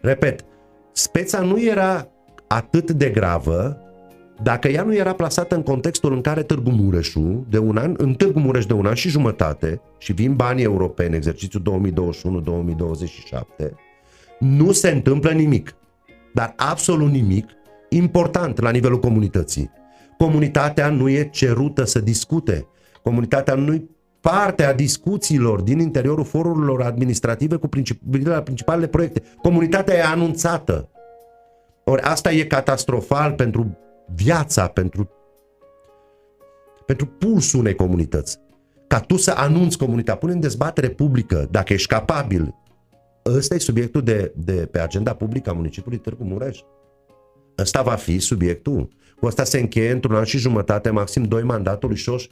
Repet, speța nu era atât de gravă dacă ea nu era plasată în contextul în care Târgu Mureșu, de un an, în Târgu Mureș de un an și jumătate, și vin banii europeni, exercițiul 2021-2027, nu se întâmplă nimic. Dar absolut nimic important la nivelul comunității. Comunitatea nu e cerută să discute. Comunitatea nu e parte a discuțiilor din interiorul forurilor administrative cu princip- la principalele proiecte. Comunitatea e anunțată. Ori asta e catastrofal pentru viața, pentru, pentru pulsul unei comunități. Ca tu să anunți comunitatea, pune în dezbatere publică, dacă ești capabil. Ăsta e subiectul de, de pe agenda publică a municipiului Târgu Mureș. Ăsta va fi subiectul. Cu asta se încheie într-un an și jumătate, maxim doi mandatul lui Șoș.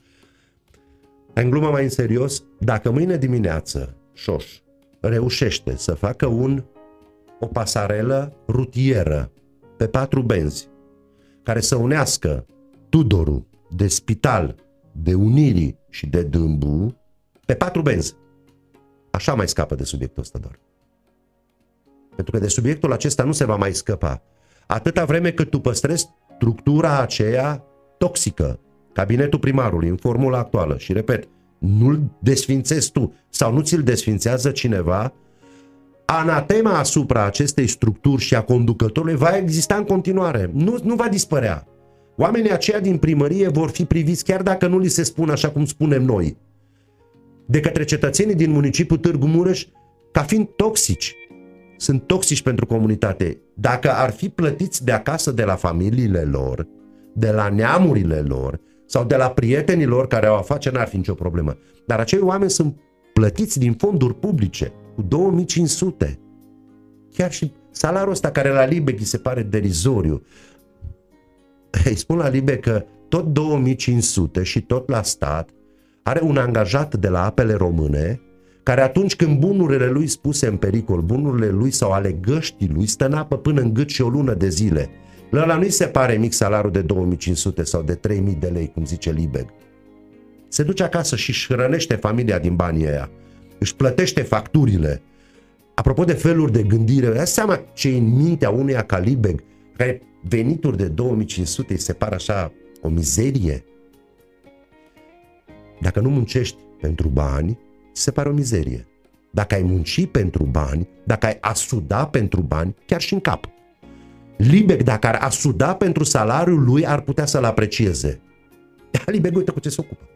În glumă mai în serios, dacă mâine dimineață Șoș reușește să facă un, o pasarelă rutieră pe patru benzi, care să unească Tudorul de Spital, de Unirii și de Dâmbu pe patru benzi. Așa mai scapă de subiectul ăsta doar. Pentru că de subiectul acesta nu se va mai scăpa. Atâta vreme cât tu păstrezi structura aceea toxică, cabinetul primarului în formula actuală și repet, nu-l desfințezi tu sau nu ți-l desfințează cineva, anatema asupra acestei structuri și a conducătorului va exista în continuare. Nu, nu va dispărea. Oamenii aceia din primărie vor fi priviți chiar dacă nu li se spun așa cum spunem noi, de către cetățenii din municipiul Târgu Mureș ca fiind toxici. Sunt toxici pentru comunitate. Dacă ar fi plătiți de acasă de la familiile lor, de la neamurile lor sau de la prietenii lor care au afaceri, n-ar fi nicio problemă. Dar acei oameni sunt plătiți din fonduri publice cu 2500. Chiar și salariul ăsta care la Libec se pare derizoriu. Îi spun la Libe că tot 2500 și tot la stat are un angajat de la apele române care atunci când bunurile lui spuse în pericol, bunurile lui sau ale găștii lui, stă în apă până în gât și o lună de zile. La ăla nu-i se pare mic salariul de 2500 sau de 3000 de lei, cum zice Libeg. Se duce acasă și își hrănește familia din banii ăia. Își plătește facturile. Apropo de feluri de gândire, dați seama ce în mintea unuia ca Libeg, care venituri de 2500 îi se par așa o mizerie. Dacă nu muncești pentru bani, se pare o mizerie. Dacă ai munci pentru bani, dacă ai asuda pentru bani, chiar și în cap. Libec, dacă ar asuda pentru salariul lui, ar putea să-l aprecieze. Libec, uite cu ce se ocupă.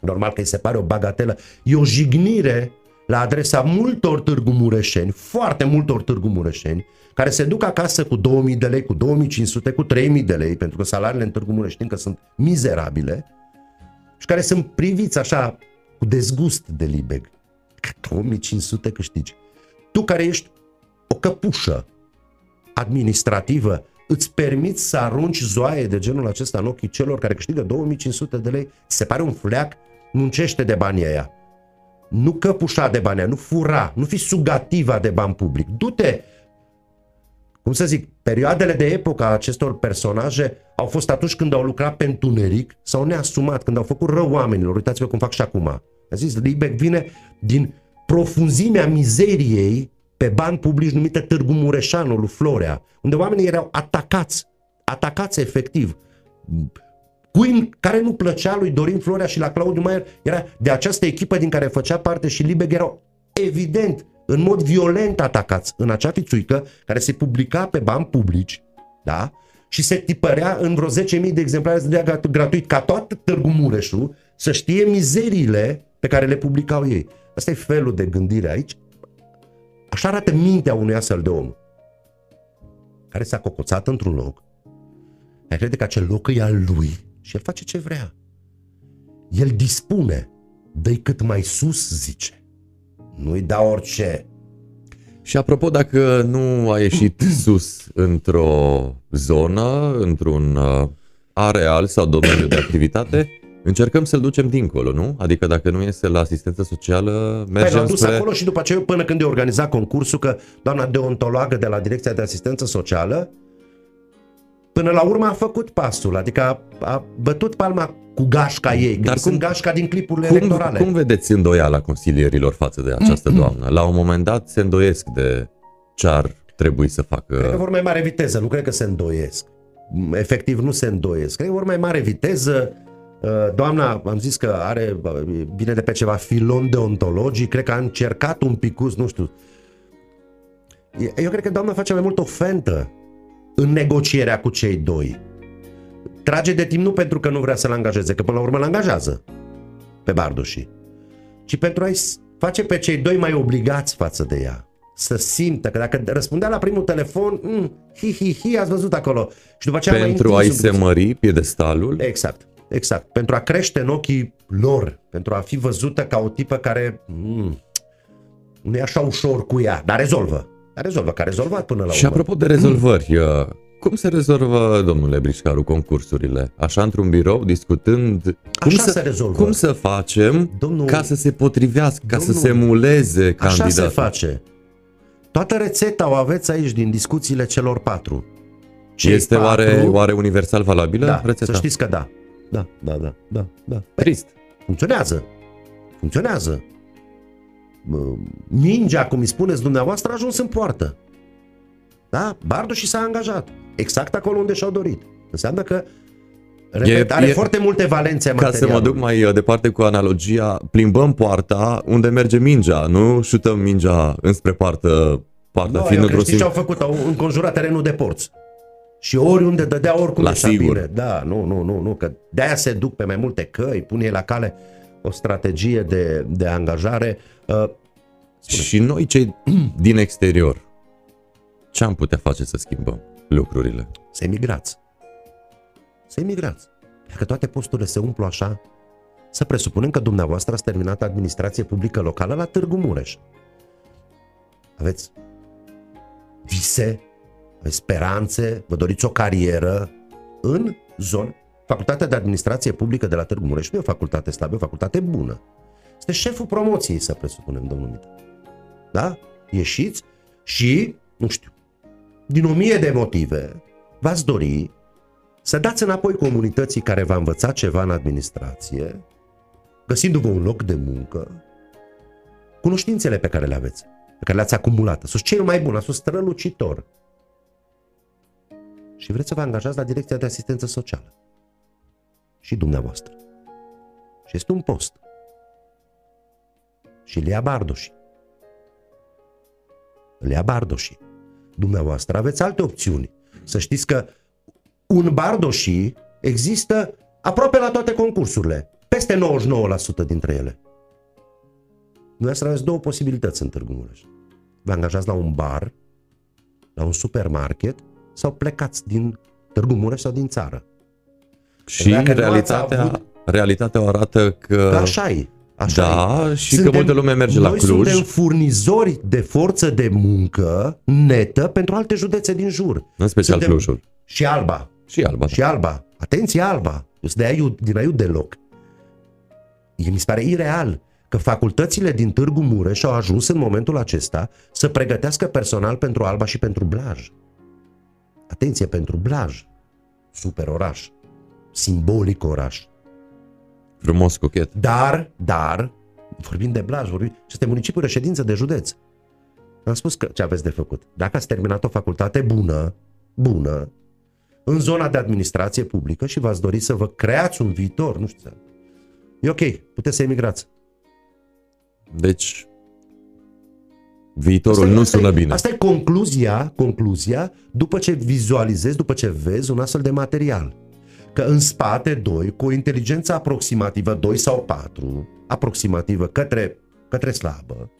Normal că îi se pare o bagatelă. E o jignire la adresa multor târgu mureșeni, foarte multor târgu mureșeni, care se duc acasă cu 2000 de lei, cu 2500, cu 3000 de lei, pentru că salariile în târgu mureșeni că sunt mizerabile, și care sunt priviți așa cu dezgust de Libeg. Că 2500 câștigi. Tu care ești o căpușă administrativă, îți permiți să arunci zoaie de genul acesta în ochii celor care câștigă 2500 de lei? Se pare un fleac? Muncește de banii aia. Nu căpușa de bani, nu fura, nu fi sugativa de bani public. Du-te cum să zic, perioadele de epocă a acestor personaje au fost atunci când au lucrat pe întuneric sau neasumat, când au făcut rău oamenilor. Uitați-vă cum fac și acum. A zis, Libeck vine din profunzimea mizeriei pe bani publici numită Târgu Mureșanul lui Florea, unde oamenii erau atacați, atacați efectiv. Cui care nu plăcea lui Dorin Florea și la Claudiu Maier era de această echipă din care făcea parte și Libeck erau evident în mod violent atacați în acea fițuică care se publica pe bani publici, da? Și se tipărea în vreo 10.000 de exemplare de dea gratuit ca toată Târgu Mureșul să știe mizeriile pe care le publicau ei. Asta e felul de gândire aici. Așa arată mintea unui astfel de om care s-a cocoțat într-un loc, care crede că acel loc e al lui și el face ce vrea. El dispune, dă cât mai sus, zice. Nu-i da orice. Și apropo, dacă nu a ieșit sus într-o zonă, într-un uh, areal sau domeniu de activitate, încercăm să-l ducem dincolo, nu? Adică dacă nu este la asistență socială, mergem păi dus spre... acolo și după aceea, până când e organizat concursul, că doamna deontologă de la Direcția de Asistență Socială, până la urmă a făcut pasul, adică a, a bătut palma cu gașca ei, Dar cum, sunt gașca din clipurile cum, electorale. Cum vedeți îndoiala consilierilor față de această doamnă? La un moment dat se îndoiesc de ce ar trebui să facă... Cred că vor mai mare viteză, nu cred că se îndoiesc. Efectiv nu se îndoiesc. Cred că vor mai mare viteză. Uh, doamna, am zis că are, vine de pe ceva filon deontologic, cred că a încercat un picus, nu știu. Eu cred că doamna face mai mult o fentă în negocierea cu cei doi Trage de timp nu pentru că nu vrea să-l angajeze, că până la urmă îl angajează pe Bardoși, ci pentru a-i face pe cei doi mai obligați față de ea. Să simtă că dacă răspundea la primul telefon, mm, hi, hi, hi, ați văzut acolo. Și după aceea Pentru mai a-i se mări piedestalul. Exact, exact. Pentru a crește în ochii lor, pentru a fi văzută ca o tipă care mm, nu e așa ușor cu ea, dar rezolvă. Dar rezolvă, că a rezolvat până la Și urmă. apropo de rezolvări, uh, cum se rezolvă, domnule Brișcaru, concursurile? Așa într-un birou, discutând cum Așa să, se rezolvă. cum să facem Domnul- ca să se potrivească, ca să Domnul- se emuleze Așa candidatul? se face. Toată rețeta o aveți aici din discuțiile celor patru. Cei Este oare, patru- oare universal valabilă Da, rețeta? să știți că da. Da, da, da, da, da. Trist. Funcționează. Funcționează. Mă, Mingea, cum îi spuneți dumneavoastră, a ajuns în poartă. Da? Bardo și s-a angajat. Exact acolo unde și-au dorit. Înseamnă că repet, E- are e- foarte multe valențe Ca să mă materialului. duc mai uh, departe cu analogia, plimbăm poarta unde merge mingea, nu șutăm mingea înspre poartă, poartă Nu, fiind eu într-o creștini ce au sim- făcut? Au înconjurat terenul de porți. Și oriunde dădea oricum La ieșea sigur. bine. Da, nu, nu, nu, nu, că de-aia se duc pe mai multe căi, pune ei la cale o strategie de, de angajare. Uh, Și noi cei din exterior, ce am putea face să schimbăm lucrurile? să emigrați. Să emigrați. Dacă toate posturile se umplu așa, să presupunem că dumneavoastră ați terminat administrație publică locală la Târgu Mureș. Aveți vise, aveți speranțe, vă doriți o carieră în zonă. Facultatea de Administrație Publică de la Târgu Mureș nu e o facultate slabă, e o facultate bună. Este șeful promoției, să presupunem, domnul Mita. Da? Ieșiți și, nu știu, din o mie de motive, v-ați dori să dați înapoi comunității care v-a învățat ceva în administrație, găsindu-vă un loc de muncă, cunoștințele pe care le aveți, pe care le-ați acumulat. Sunt cel mai bun, a fost strălucitor. Și vreți să vă angajați la Direcția de Asistență Socială. Și dumneavoastră. Și este un post. Și îl ia Bardoși. Îl ia Bardoși. Dumneavoastră aveți alte opțiuni. Să știți că un Bardoși există aproape la toate concursurile. Peste 99% dintre ele. Dumneavoastră aveți două posibilități în Târgu Mureș. Vă angajați la un bar, la un supermarket sau plecați din Târgu Mureș sau din țară. Și Dacă nu ați realitatea, avut- realitatea arată că... Că așa e. Așa da, e. și că multă lume merge la noi Cluj. suntem furnizori de forță de muncă netă pentru alte județe din jur. În special Suntem- Clujul. Și Alba. Și Alba. Și Alba. Atenție Alba. Eu sunt de aiut, din aiut deloc. E, mi se pare ireal că facultățile din Târgu Mureș au ajuns în momentul acesta să pregătească personal pentru Alba și pentru Blaj. Atenție, pentru Blaj. Super oraș. Simbolic oraș. Frumos, cochet. Dar, dar, vorbim de Blaj, vorbim, și este municipiul reședință de județ. Am spus că ce aveți de făcut. Dacă ați terminat o facultate bună, bună, în zona de administrație publică și v-ați dori să vă creați un viitor, nu știu, e ok, puteți să emigrați. Deci, viitorul Asta e- nu asta e- sună bine. Asta e concluzia, concluzia după ce vizualizezi, după ce vezi un astfel de material. Că în spate, doi, cu o inteligență aproximativă, 2 sau 4, aproximativă către, către slabă,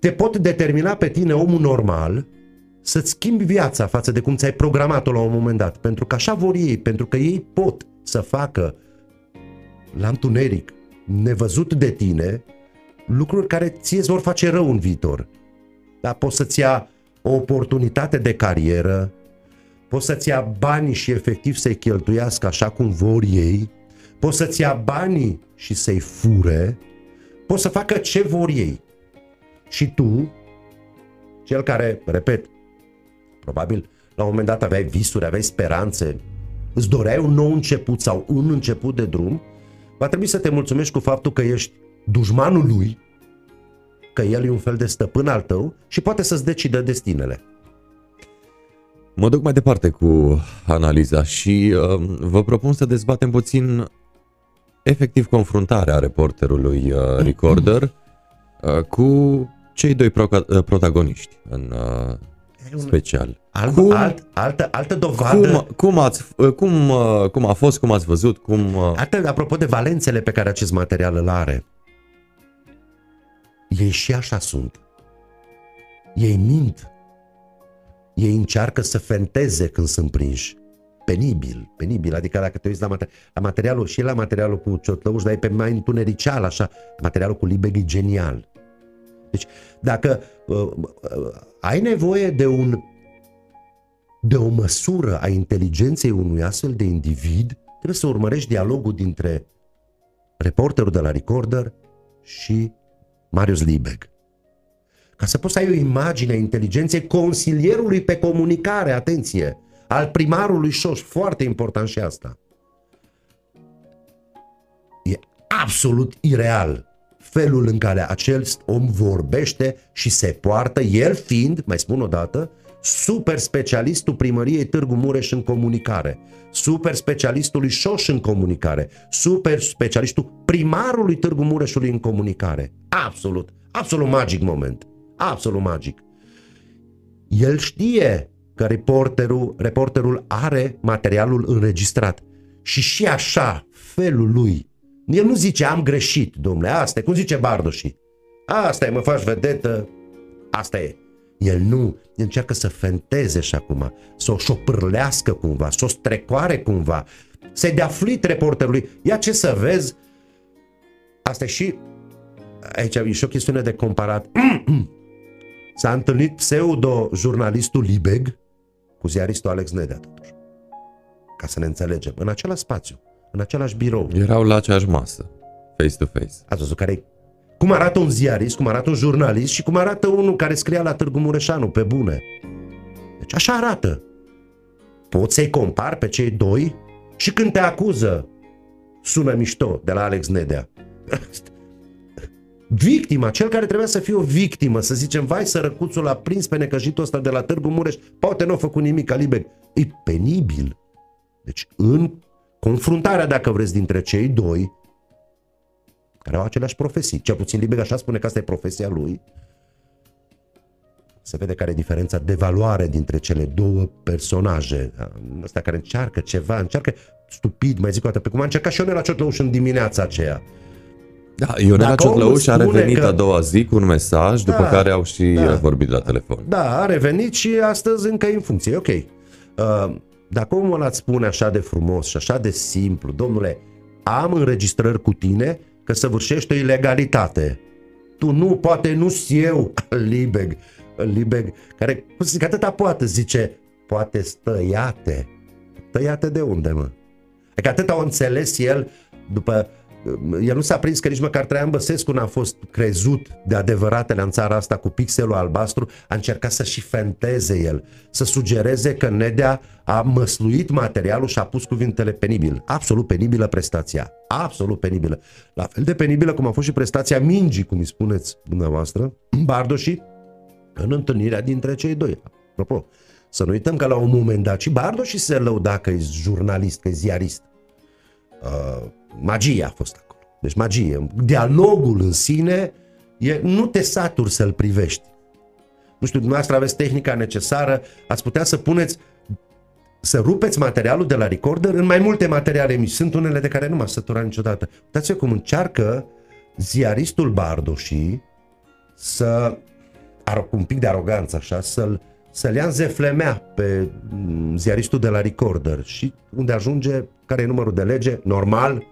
te pot determina pe tine, omul normal, să-ți schimbi viața față de cum ți-ai programat-o la un moment dat. Pentru că așa vor ei, pentru că ei pot să facă la întuneric, nevăzut de tine, lucruri care ție îți vor face rău în viitor. Dar poți să-ți ia o oportunitate de carieră, poți să-ți ia banii și efectiv să-i cheltuiască așa cum vor ei, poți să-ți ia banii și să-i fure, poți să facă ce vor ei. Și tu, cel care, repet, probabil la un moment dat aveai visuri, aveai speranțe, îți doreai un nou început sau un început de drum, va trebui să te mulțumești cu faptul că ești dușmanul lui, că el e un fel de stăpân al tău și poate să-ți decidă destinele. Mă duc mai departe cu analiza și uh, vă propun să dezbatem puțin efectiv confruntarea reporterului uh, Recorder uh, cu cei doi proca- uh, protagoniști în uh, special. Alt, cum, alt, altă, altă dovadă. Cum, cum, ați, cum, cum a fost, cum ați văzut, cum... Altă, apropo de valențele pe care acest material îl are. Ei și așa sunt. Ei mint. Ei încearcă să fenteze când sunt prinși. Penibil, penibil. Adică dacă te uiți la, mater- la materialul și la materialul cu ciotlăuș, dar e pe mai întunericial, așa. Materialul cu Libeg e genial. Deci, dacă uh, uh, ai nevoie de un de o măsură a inteligenței unui astfel de individ, trebuie să urmărești dialogul dintre reporterul de la Recorder și Marius Libeg. Ca să poți să ai o imagine a inteligenței consilierului pe comunicare, atenție, al primarului Șoș, foarte important și asta. E absolut ireal felul în care acel om vorbește și se poartă, el fiind, mai spun o dată, super specialistul primăriei Târgu Mureș în comunicare, super specialistul lui Șoș în comunicare, super specialistul primarului Târgu Mureșului în comunicare. Absolut, absolut magic moment. Absolut magic. El știe că reporterul, reporterul are materialul înregistrat. Și și așa, felul lui, el nu zice am greșit, domnule, asta e, cum zice Bardoși. Asta e, mă faci vedetă, asta e. El nu, el încearcă să fenteze și acum, să o șopârlească cumva, să o strecoare cumva, să-i dea flit reporterului. Ia ce să vezi, asta e și, aici e și o chestiune de comparat. S-a întâlnit pseudo-jurnalistul Libeg cu ziaristul Alex Nedea, totuși. Ca să ne înțelegem. În același spațiu, în același birou. Erau la aceeași masă, face-to-face. Ați văzut care cum arată un ziarist, cum arată un jurnalist și cum arată unul care scria la Târgu Mureșanu, pe bune. Deci așa arată. Poți să-i compar pe cei doi și când te acuză, sună mișto de la Alex Nedea. Victima, cel care trebuia să fie o victimă, să zicem, vai sărăcuțul a prins pe necăjitul ăsta de la Târgu Mureș, poate nu a făcut nimic, Alibeg. E penibil. Deci în confruntarea, dacă vreți, dintre cei doi, care au aceleași profesii, cel puțin Libeg așa spune că asta e profesia lui, se vede care e diferența de valoare dintre cele două personaje. Ăsta care încearcă ceva, încearcă stupid, mai zic o dată, pe cum a încercat și eu la Ciotlăuș în dimineața aceea da, Ionela Ciotlăuș a revenit că... a doua zi cu un mesaj, da, după care au și da, vorbit la telefon. Da, a revenit și astăzi încă e în funcție, ok. Uh, dacă omul ăla îți spune așa de frumos și așa de simplu, domnule, am înregistrări cu tine că săvârșești o ilegalitate. Tu nu, poate nu eu, Libeg, Libeg, care, cum să zic, atâta poate, zice, poate stăiate. Tăiate de unde, mă? Adică atât au înțeles el după el nu s-a prins că nici măcar Traian Băsescu n-a fost crezut de adevăratele în țara asta cu pixelul albastru, a încercat să și fenteze el, să sugereze că Nedea a măsluit materialul și a pus cuvintele penibil. Absolut penibilă prestația. Absolut penibilă. La fel de penibilă cum a fost și prestația mingii, cum îi spuneți dumneavoastră, Bardoși, în întâlnirea dintre cei doi. Apropo, să nu uităm că la un moment dat și Bardoși se lăuda că e jurnalist, că e ziarist. Uh, magie a fost acolo. Deci magie. Dialogul în sine e, nu te saturi să-l privești. Nu știu, dumneavoastră aveți tehnica necesară, ați putea să puneți să rupeți materialul de la recorder în mai multe materiale mici. Sunt unele de care nu m-a săturat niciodată. Uitați-vă cum încearcă ziaristul Bardoși să are un pic de aroganță așa, să-l să-l ia în zeflemea pe mm, ziaristul de la recorder și unde ajunge, care e numărul de lege, normal,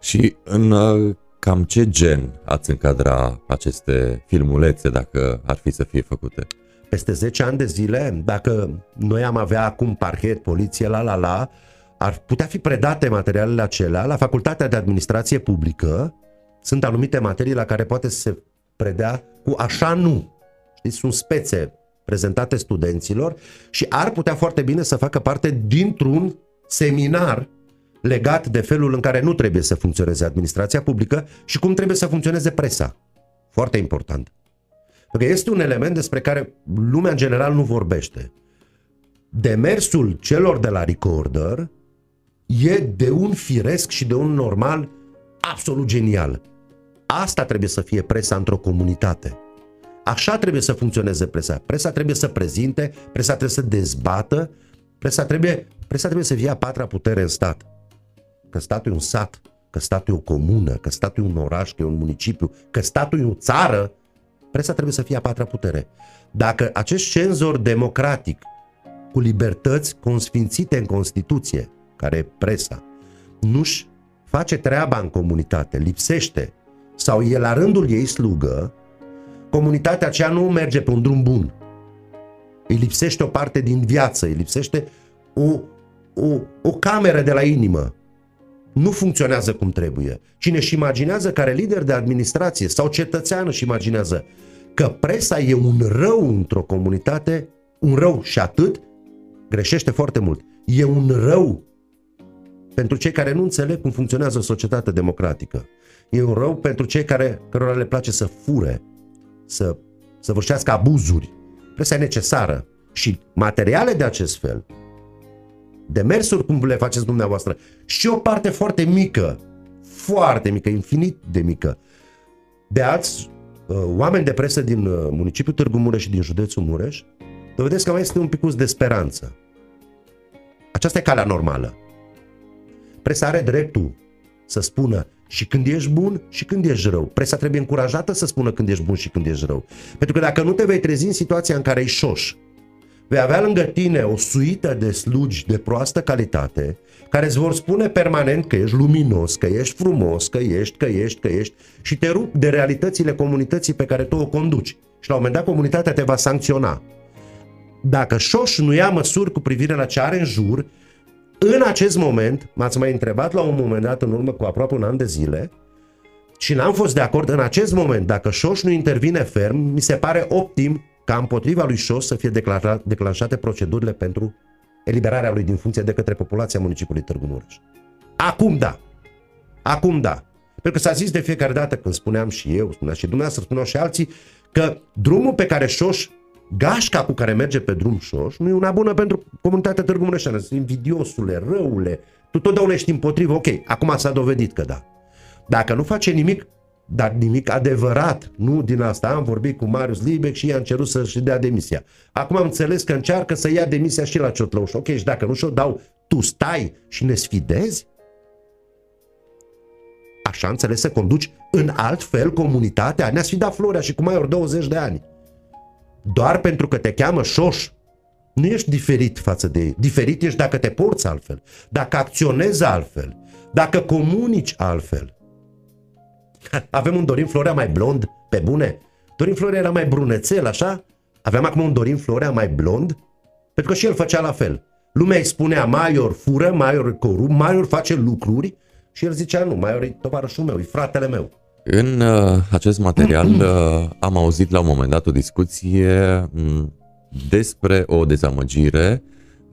și în uh, cam ce gen ați încadra aceste filmulețe dacă ar fi să fie făcute? Peste 10 ani de zile, dacă noi am avea acum parchet, poliție, la la la, ar putea fi predate materialele acelea la Facultatea de Administrație Publică. Sunt anumite materii la care poate să se predea cu așa nu. Știți, sunt spețe prezentate studenților și ar putea foarte bine să facă parte dintr-un seminar legat de felul în care nu trebuie să funcționeze administrația publică și cum trebuie să funcționeze presa. Foarte important. Pentru că este un element despre care lumea în general nu vorbește. Demersul celor de la Recorder e de un firesc și de un normal absolut genial. Asta trebuie să fie presa într-o comunitate. Așa trebuie să funcționeze presa. Presa trebuie să prezinte, presa trebuie să dezbată, presa trebuie, presa trebuie să fie a patra putere în stat. Că statul e un sat, că statul e o comună, că statul e un oraș, că e un municipiu, că statul e o țară, presa trebuie să fie a patra putere. Dacă acest cenzor democratic, cu libertăți consfințite în Constituție, care e presa, nu-și face treaba în comunitate, lipsește, sau e la rândul ei slugă, comunitatea aceea nu merge pe un drum bun. Îi lipsește o parte din viață, îi lipsește o, o, o cameră de la inimă. Nu funcționează cum trebuie. Cine își imaginează care lider de administrație sau cetățean își imaginează că presa e un rău într-o comunitate, un rău și atât, greșește foarte mult. E un rău pentru cei care nu înțeleg cum funcționează o societate democratică. E un rău pentru cei care, cărora le place să fure, să, să vârșească abuzuri. Presa e necesară și materiale de acest fel, demersuri cum le faceți dumneavoastră și o parte foarte mică, foarte mică, infinit de mică, de alți uh, oameni de presă din uh, municipiul Târgu Mureș și din județul Mureș, dovedesc că mai este un pic de speranță. Aceasta e calea normală. Presa are dreptul să spună și când ești bun și când ești rău. Presa trebuie încurajată să spună când ești bun și când ești rău. Pentru că dacă nu te vei trezi în situația în care ești șoș, vei avea lângă tine o suită de slugi de proastă calitate care îți vor spune permanent că ești luminos, că ești frumos, că ești, că ești, că ești și te rup de realitățile comunității pe care tu o conduci. Și la un moment dat comunitatea te va sancționa. Dacă șoș nu ia măsuri cu privire la ce are în jur, în acest moment, m-ați mai întrebat la un moment dat în urmă cu aproape un an de zile și n-am fost de acord în acest moment, dacă Șoș nu intervine ferm, mi se pare optim ca împotriva lui Șoș să fie declanșate procedurile pentru eliberarea lui din funcție de către populația municipiului Târgu Mureș. Acum da. Acum da. Pentru că s-a zis de fiecare dată când spuneam și eu, spunea și dumneavoastră, spuneau și alții, că drumul pe care Șoș gașca cu care merge pe drum șoș nu e una bună pentru comunitatea Târgu Mureșeană. Sunt invidiosule, răule, tu totdeauna ești împotrivă. Ok, acum s-a dovedit că da. Dacă nu face nimic, dar nimic adevărat, nu din asta. Am vorbit cu Marius Libec și i-am cerut să-și dea demisia. Acum am înțeles că încearcă să ia demisia și la Ciotlăuș. Ok, și dacă nu și-o dau, tu stai și ne sfidezi? Așa înțeles să conduci în alt fel comunitatea? Ne-a sfidat Florea și cu mai ori 20 de ani doar pentru că te cheamă șoș, nu ești diferit față de ei. Diferit ești dacă te porți altfel, dacă acționezi altfel, dacă comunici altfel. Avem un Dorin Florea mai blond, pe bune? Dorin Florea era mai brunețel, așa? Aveam acum un Dorin Florea mai blond? Pentru că și el făcea la fel. Lumea îi spunea, Maior fură, Maior corup, Maior face lucruri și el zicea, nu, Maior e tovarășul meu, e fratele meu. În uh, acest material uh, am auzit la un moment dat o discuție um, despre o dezamăgire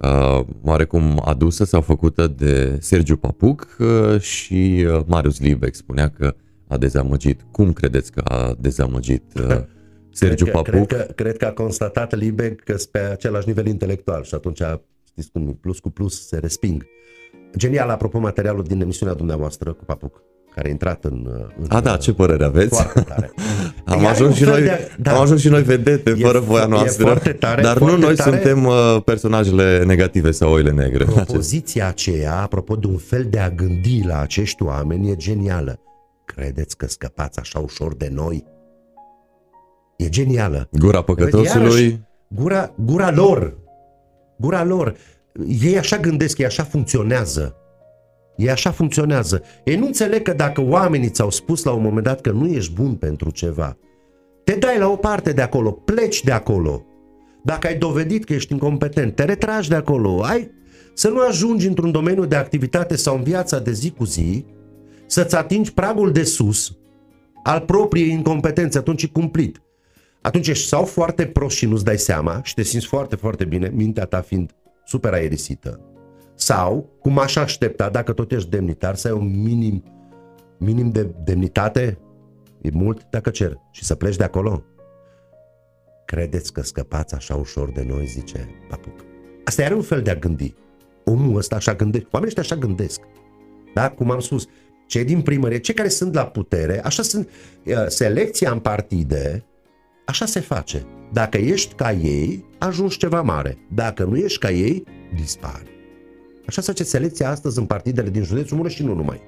uh, oarecum adusă sau făcută de Sergiu Papuc uh, și uh, Marius Libec spunea că a dezamăgit. Cum credeți că a dezamăgit uh, Sergiu cred că, Papuc? Cred că, cred că a constatat Libec că sunt pe același nivel intelectual și atunci, știți cum, plus cu plus se resping. Genial, apropo, materialul din emisiunea dumneavoastră cu Papuc care a intrat în... în a, da, ce părere aveți? Foarte tare. am, ajuns și noi, de, da, am ajuns și noi vedete e, fără voia noastră, e tare, dar nu noi tare. suntem uh, personajele negative sau oile negre. Propoziția aceea, apropo de un fel de a gândi la acești oameni, e genială. Credeți că scăpați așa ușor de noi? E genială. Gura păcătosului... Iarăși, gura, gura lor. Gura lor. Ei așa gândesc, ei așa funcționează. E așa funcționează. Ei nu înțeleg că dacă oamenii ți-au spus la un moment dat că nu ești bun pentru ceva, te dai la o parte de acolo, pleci de acolo. Dacă ai dovedit că ești incompetent, te retragi de acolo. Ai să nu ajungi într-un domeniu de activitate sau în viața de zi cu zi, să-ți atingi pragul de sus al propriei incompetențe, atunci e cumplit. Atunci ești sau foarte prost și nu-ți dai seama și te simți foarte, foarte bine, mintea ta fiind super aerisită, sau, cum aș aștepta, dacă tot ești demnitar, să ai un minim, minim de demnitate, e mult dacă cer, și să pleci de acolo. Credeți că scăpați așa ușor de noi, zice Papuc. Asta are un fel de a gândi. Omul ăsta așa gândește, oamenii ăștia așa gândesc. Da? Cum am spus, cei din primărie, cei care sunt la putere, așa sunt, selecția în partide Așa se face. Dacă ești ca ei, ajungi ceva mare. Dacă nu ești ca ei, dispari. Așa se face selecția astăzi în partidele din județul Mureș și nu numai.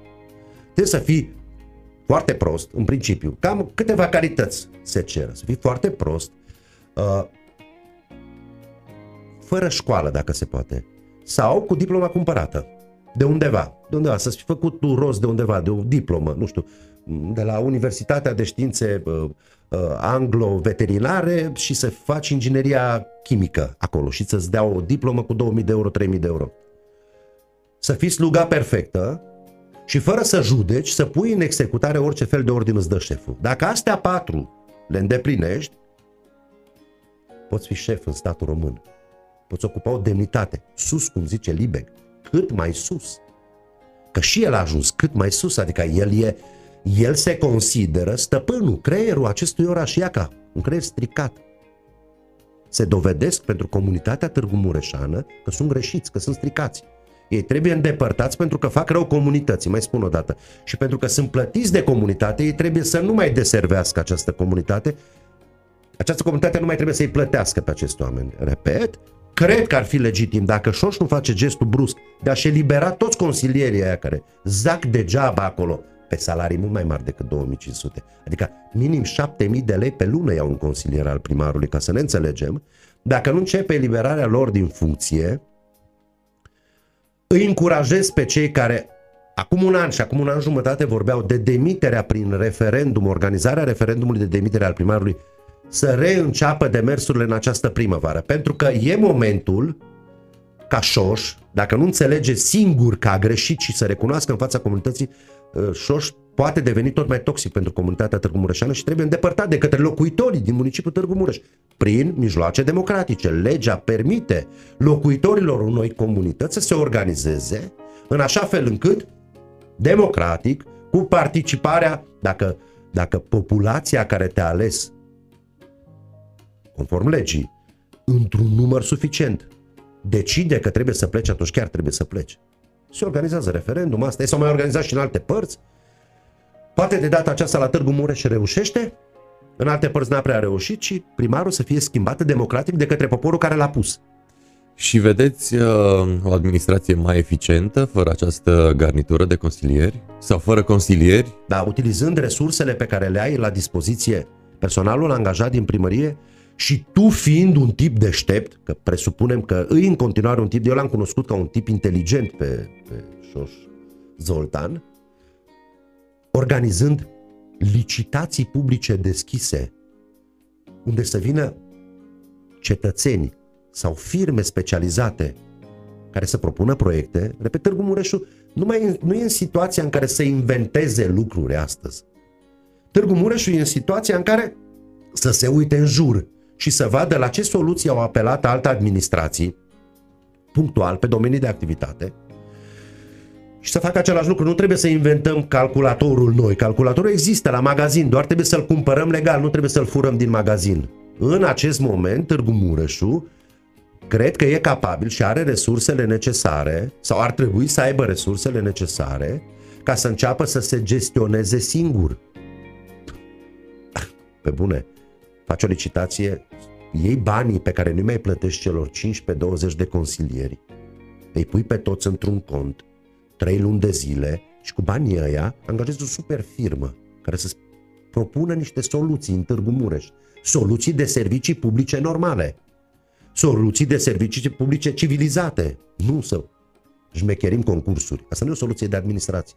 Trebuie să fii foarte prost, în principiu. Cam câteva calități se cer. Să fii foarte prost, uh, fără școală, dacă se poate, sau cu diploma cumpărată. De undeva, de undeva, să-ți fi făcut tu rost de undeva, de o diplomă, nu știu, de la Universitatea de Științe uh, uh, Anglo-Veterinare și să faci ingineria chimică acolo și să-ți dea o diplomă cu 2000 de euro, 3000 de euro. Să fii sluga perfectă și fără să judeci, să pui în executare orice fel de ordin îți dă șeful. Dacă astea patru le îndeplinești, poți fi șef în statul român. Poți ocupa o demnitate, sus, cum zice Libeg, cât mai sus. Că și el a ajuns cât mai sus, adică el e, el se consideră stăpânul, creierul acestui oraș Iaca, un creier stricat. Se dovedesc pentru comunitatea Târgu Mureșană că sunt greșiți, că sunt stricați. Ei trebuie îndepărtați pentru că fac rău comunității, mai spun o dată. Și pentru că sunt plătiți de comunitate, ei trebuie să nu mai deservească această comunitate. Această comunitate nu mai trebuie să-i plătească pe acești oameni. Repet, cred că ar fi legitim dacă Șoș nu face gestul brusc de a-și elibera toți consilierii aia care zac degeaba acolo pe salarii mult mai mari decât 2500. Adică minim 7000 de lei pe lună iau un consilier al primarului, ca să ne înțelegem. Dacă nu începe eliberarea lor din funcție, îi încurajez pe cei care acum un an și acum un an jumătate vorbeau de demiterea prin referendum, organizarea referendumului de demitere al primarului, să reînceapă demersurile în această primăvară. Pentru că e momentul ca Șoș, dacă nu înțelege singur că a greșit și să recunoască în fața comunității, uh, Șoș poate deveni tot mai toxic pentru comunitatea Târgu Mureșană și trebuie îndepărtat de către locuitorii din municipiul Târgu Mureș prin mijloace democratice. Legea permite locuitorilor unei comunități să se organizeze în așa fel încât democratic, cu participarea, dacă, dacă populația care te-a ales conform legii, într-un număr suficient, decide că trebuie să plece, atunci chiar trebuie să plece. Se organizează referendum, asta e, s-au mai organizat și în alte părți, Poate de data aceasta la Târgu Mureș reușește, în alte părți n-a prea reușit și primarul să fie schimbat democratic de către poporul care l-a pus. Și vedeți uh, o administrație mai eficientă fără această garnitură de consilieri? Sau fără consilieri? Da, utilizând resursele pe care le ai la dispoziție, personalul angajat din primărie și tu fiind un tip deștept, că presupunem că îi în continuare un tip, eu l-am cunoscut ca un tip inteligent pe, pe Șoș Zoltan, organizând licitații publice deschise, unde să vină cetățeni sau firme specializate care să propună proiecte. Repet, Târgu Mureșu nu, mai, nu e în situația în care să inventeze lucruri astăzi. Târgu Mureșu e în situația în care să se uite în jur și să vadă la ce soluții au apelat alte administrații, punctual, pe domenii de activitate, și să facă același lucru. Nu trebuie să inventăm calculatorul noi. Calculatorul există la magazin, doar trebuie să-l cumpărăm legal, nu trebuie să-l furăm din magazin. În acest moment, Târgu Mureșu cred că e capabil și are resursele necesare, sau ar trebui să aibă resursele necesare, ca să înceapă să se gestioneze singur. Pe bune, faci o licitație, iei banii pe care nu mai plătești celor 15-20 de consilieri, îi pui pe toți într-un cont, trei luni de zile și cu banii ăia angajezi o super firmă care să propună niște soluții în Târgu Mureș. Soluții de servicii publice normale. Soluții de servicii publice civilizate. Nu să șmecherim concursuri. Asta nu e o soluție de administrație.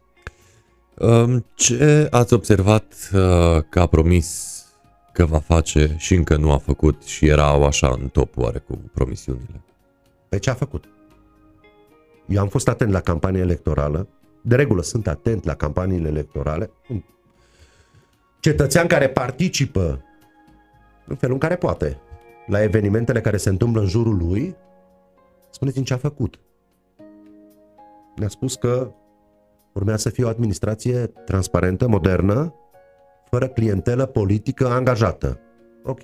Um, ce ați observat uh, că a promis că va face și încă nu a făcut și erau așa în top oarecum promisiunile? Pe ce a făcut? Eu am fost atent la campania electorală, de regulă sunt atent la campaniile electorale. Cetățean care participă în felul în care poate la evenimentele care se întâmplă în jurul lui, spuneți-mi ce a făcut. Ne-a spus că urmează să fie o administrație transparentă, modernă, fără clientelă politică angajată. Ok.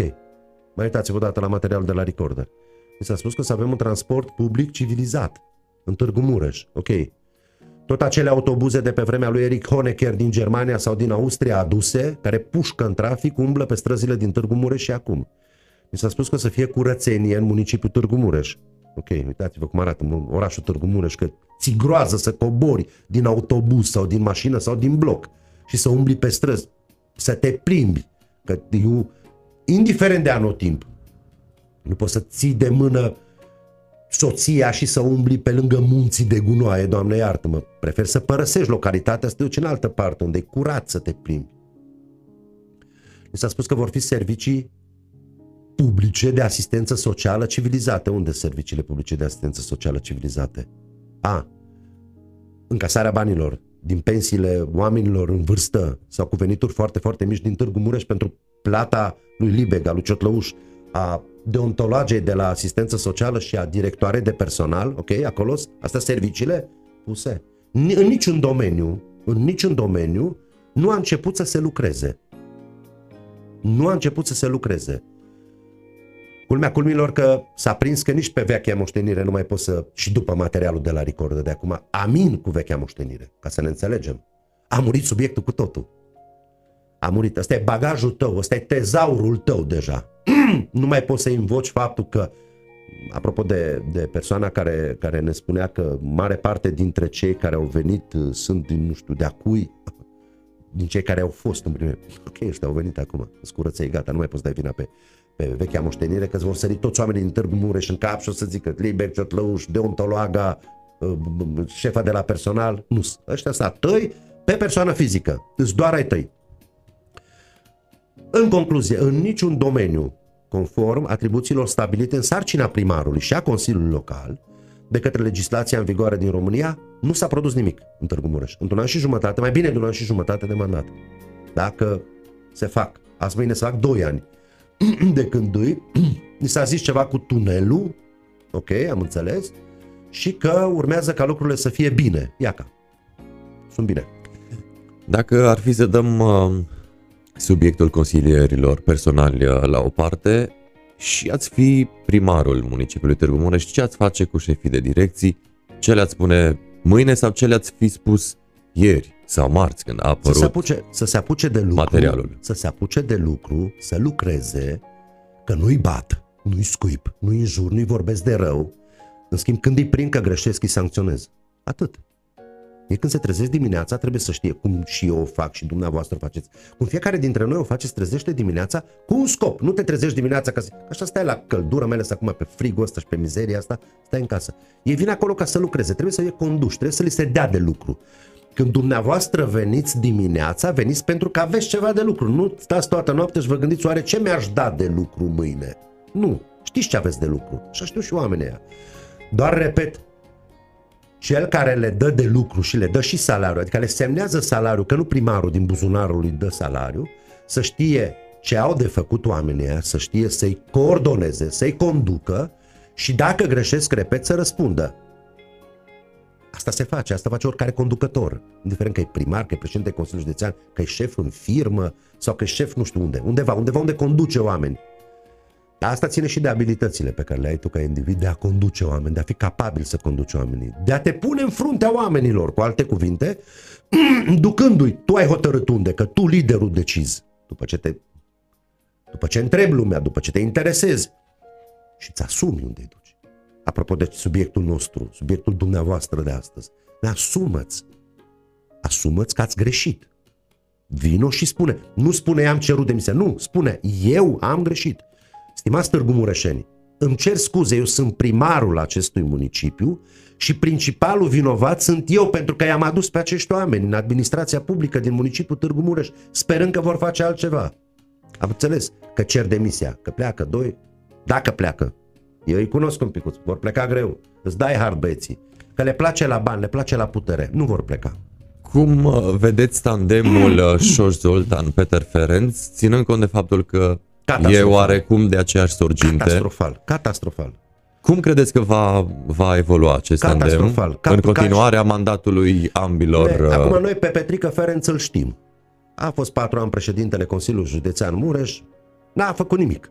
Mai uitați-vă o dată la material de la Recorder. Mi s-a spus că să avem un transport public civilizat în Târgu Mureș. Ok. tot acele autobuze de pe vremea lui Eric Honecker din Germania sau din Austria aduse, care pușcă în trafic, umblă pe străzile din Târgu Mureș și acum. Mi s-a spus că o să fie curățenie în municipiul Târgu Mureș. Ok, uitați-vă cum arată orașul Târgu Mureș, că ți groază să cobori din autobuz sau din mașină sau din bloc și să umbli pe străzi, să te plimbi. Că eu, indiferent de anotimp, nu poți să ții de mână soția și să umbli pe lângă munții de gunoaie, Doamne iartă-mă. Prefer să părăsești localitatea, să te duci în altă parte, unde e curat să te plimbi. Mi s-a spus că vor fi servicii publice de asistență socială civilizate. Unde serviciile publice de asistență socială civilizate? A. Încasarea banilor din pensiile oamenilor în vârstă sau cu venituri foarte, foarte mici din Târgu Mureș pentru plata lui Libeg, a lui Ciotlăuș, a deontologei de la asistență socială și a directoare de personal, ok, acolo, astea serviciile puse. În niciun domeniu, în niciun domeniu, nu a început să se lucreze. Nu a început să se lucreze. Culmea culmilor că s-a prins că nici pe vechea moștenire nu mai poți să, și după materialul de la Record de acum, amin cu vechea moștenire, ca să ne înțelegem. A murit subiectul cu totul. A murit. Ăsta e bagajul tău, ăsta e tezaurul tău deja. nu mai poți să invoci faptul că, apropo de, de persoana care, care ne spunea că mare parte dintre cei care au venit uh, sunt din nu știu de acui, din cei care au fost în primul Ok, ăștia au venit acum, scurăței, gata, nu mai poți dai vina pe, pe vechea moștenire, că vor sări toți oamenii din Târgu Mureș în cap și o să zică Liber, Ciotlăuș, deontologa, uh, șefa de la personal. Nu, ăștia sunt tăi pe persoană fizică, îți doar ai tăi. În concluzie, în niciun domeniu, conform atribuțiilor stabilite în sarcina primarului și a Consiliului Local, de către legislația în vigoare din România, nu s-a produs nimic în Târgu Mureș. Într-un an și jumătate, mai bine de un an și jumătate de mandat. Dacă se fac, azi mâine se fac 2 ani de când ni s-a zis ceva cu tunelul, ok, am înțeles, și că urmează ca lucrurile să fie bine. Iaca, sunt bine. Dacă ar fi să dăm uh, subiectul consilierilor personali uh, la o parte și ați fi primarul municipiului Târgu Mureș, ce ați face cu șefii de direcții, ce le-ați spune mâine sau ce le-ați fi spus ieri sau marți când a apărut să se apuce, să se apuce de lucru, materialul. Să se apuce de lucru, să lucreze, că nu-i bat, nu-i scuip, nu-i înjur, nu-i vorbesc de rău. În schimb, când îi prind că greșesc, îi sancționez. Atât. E când se trezesc dimineața, trebuie să știe cum și eu o fac și dumneavoastră o faceți. Cum fiecare dintre noi o faceți, trezește dimineața cu un scop. Nu te trezești dimineața ca să... Așa stai la căldură, mai ales acum pe frigul ăsta și pe mizeria asta, stai în casă. Ei vin acolo ca să lucreze, trebuie să fie conduși, trebuie să li se dea de lucru. Când dumneavoastră veniți dimineața, veniți pentru că aveți ceva de lucru. Nu stați toată noaptea și vă gândiți oare ce mi-aș da de lucru mâine. Nu. Știți ce aveți de lucru. Și știu și oamenii ăia. Doar repet, cel care le dă de lucru și le dă și salariu, adică le semnează salariu, că nu primarul din buzunarul îi dă salariu, să știe ce au de făcut oamenii ăia, să știe să-i coordoneze, să-i conducă și dacă greșesc, repet, să răspundă. Asta se face, asta face oricare conducător, indiferent că e primar, că e președinte Consiliului Județean, că e șef în firmă sau că e șef nu știu unde, undeva, undeva unde conduce oameni. Dar asta ține și de abilitățile pe care le ai tu ca individ de a conduce oameni, de a fi capabil să conduci oamenii, de a te pune în fruntea oamenilor, cu alte cuvinte, ducându-i, tu ai hotărât unde, că tu liderul decizi, după ce te după ce întrebi lumea, după ce te interesezi și îți asumi unde duci. Apropo de subiectul nostru, subiectul dumneavoastră de astăzi, asumă-ți, asumă-ți că ați greșit. Vino și spune, nu spune am cerut demisia, nu, spune eu am greșit. Stimați Târgu Mureșeni, îmi cer scuze, eu sunt primarul acestui municipiu și principalul vinovat sunt eu pentru că i-am adus pe acești oameni în administrația publică din municipiul Târgu Mureș, sperând că vor face altceva. Am înțeles că cer demisia, că pleacă doi, dacă pleacă, eu îi cunosc un picuț, vor pleca greu. Îți dai hard băieții. Că le place la bani, le place la putere. Nu vor pleca. Cum uh, vedeți tandemul uh, Șoș Zoltan Peter Ferenc, ținând cont de faptul că e oarecum de aceeași sorginte? Catastrofal, catastrofal. Cum credeți că va, va evolua acest tandem Cap, în continuarea ca... mandatului ambilor? Ne, uh, acum noi pe Petrică Ferenc îl știm. A fost patru ani președintele Consiliului Județean Mureș, n-a făcut nimic.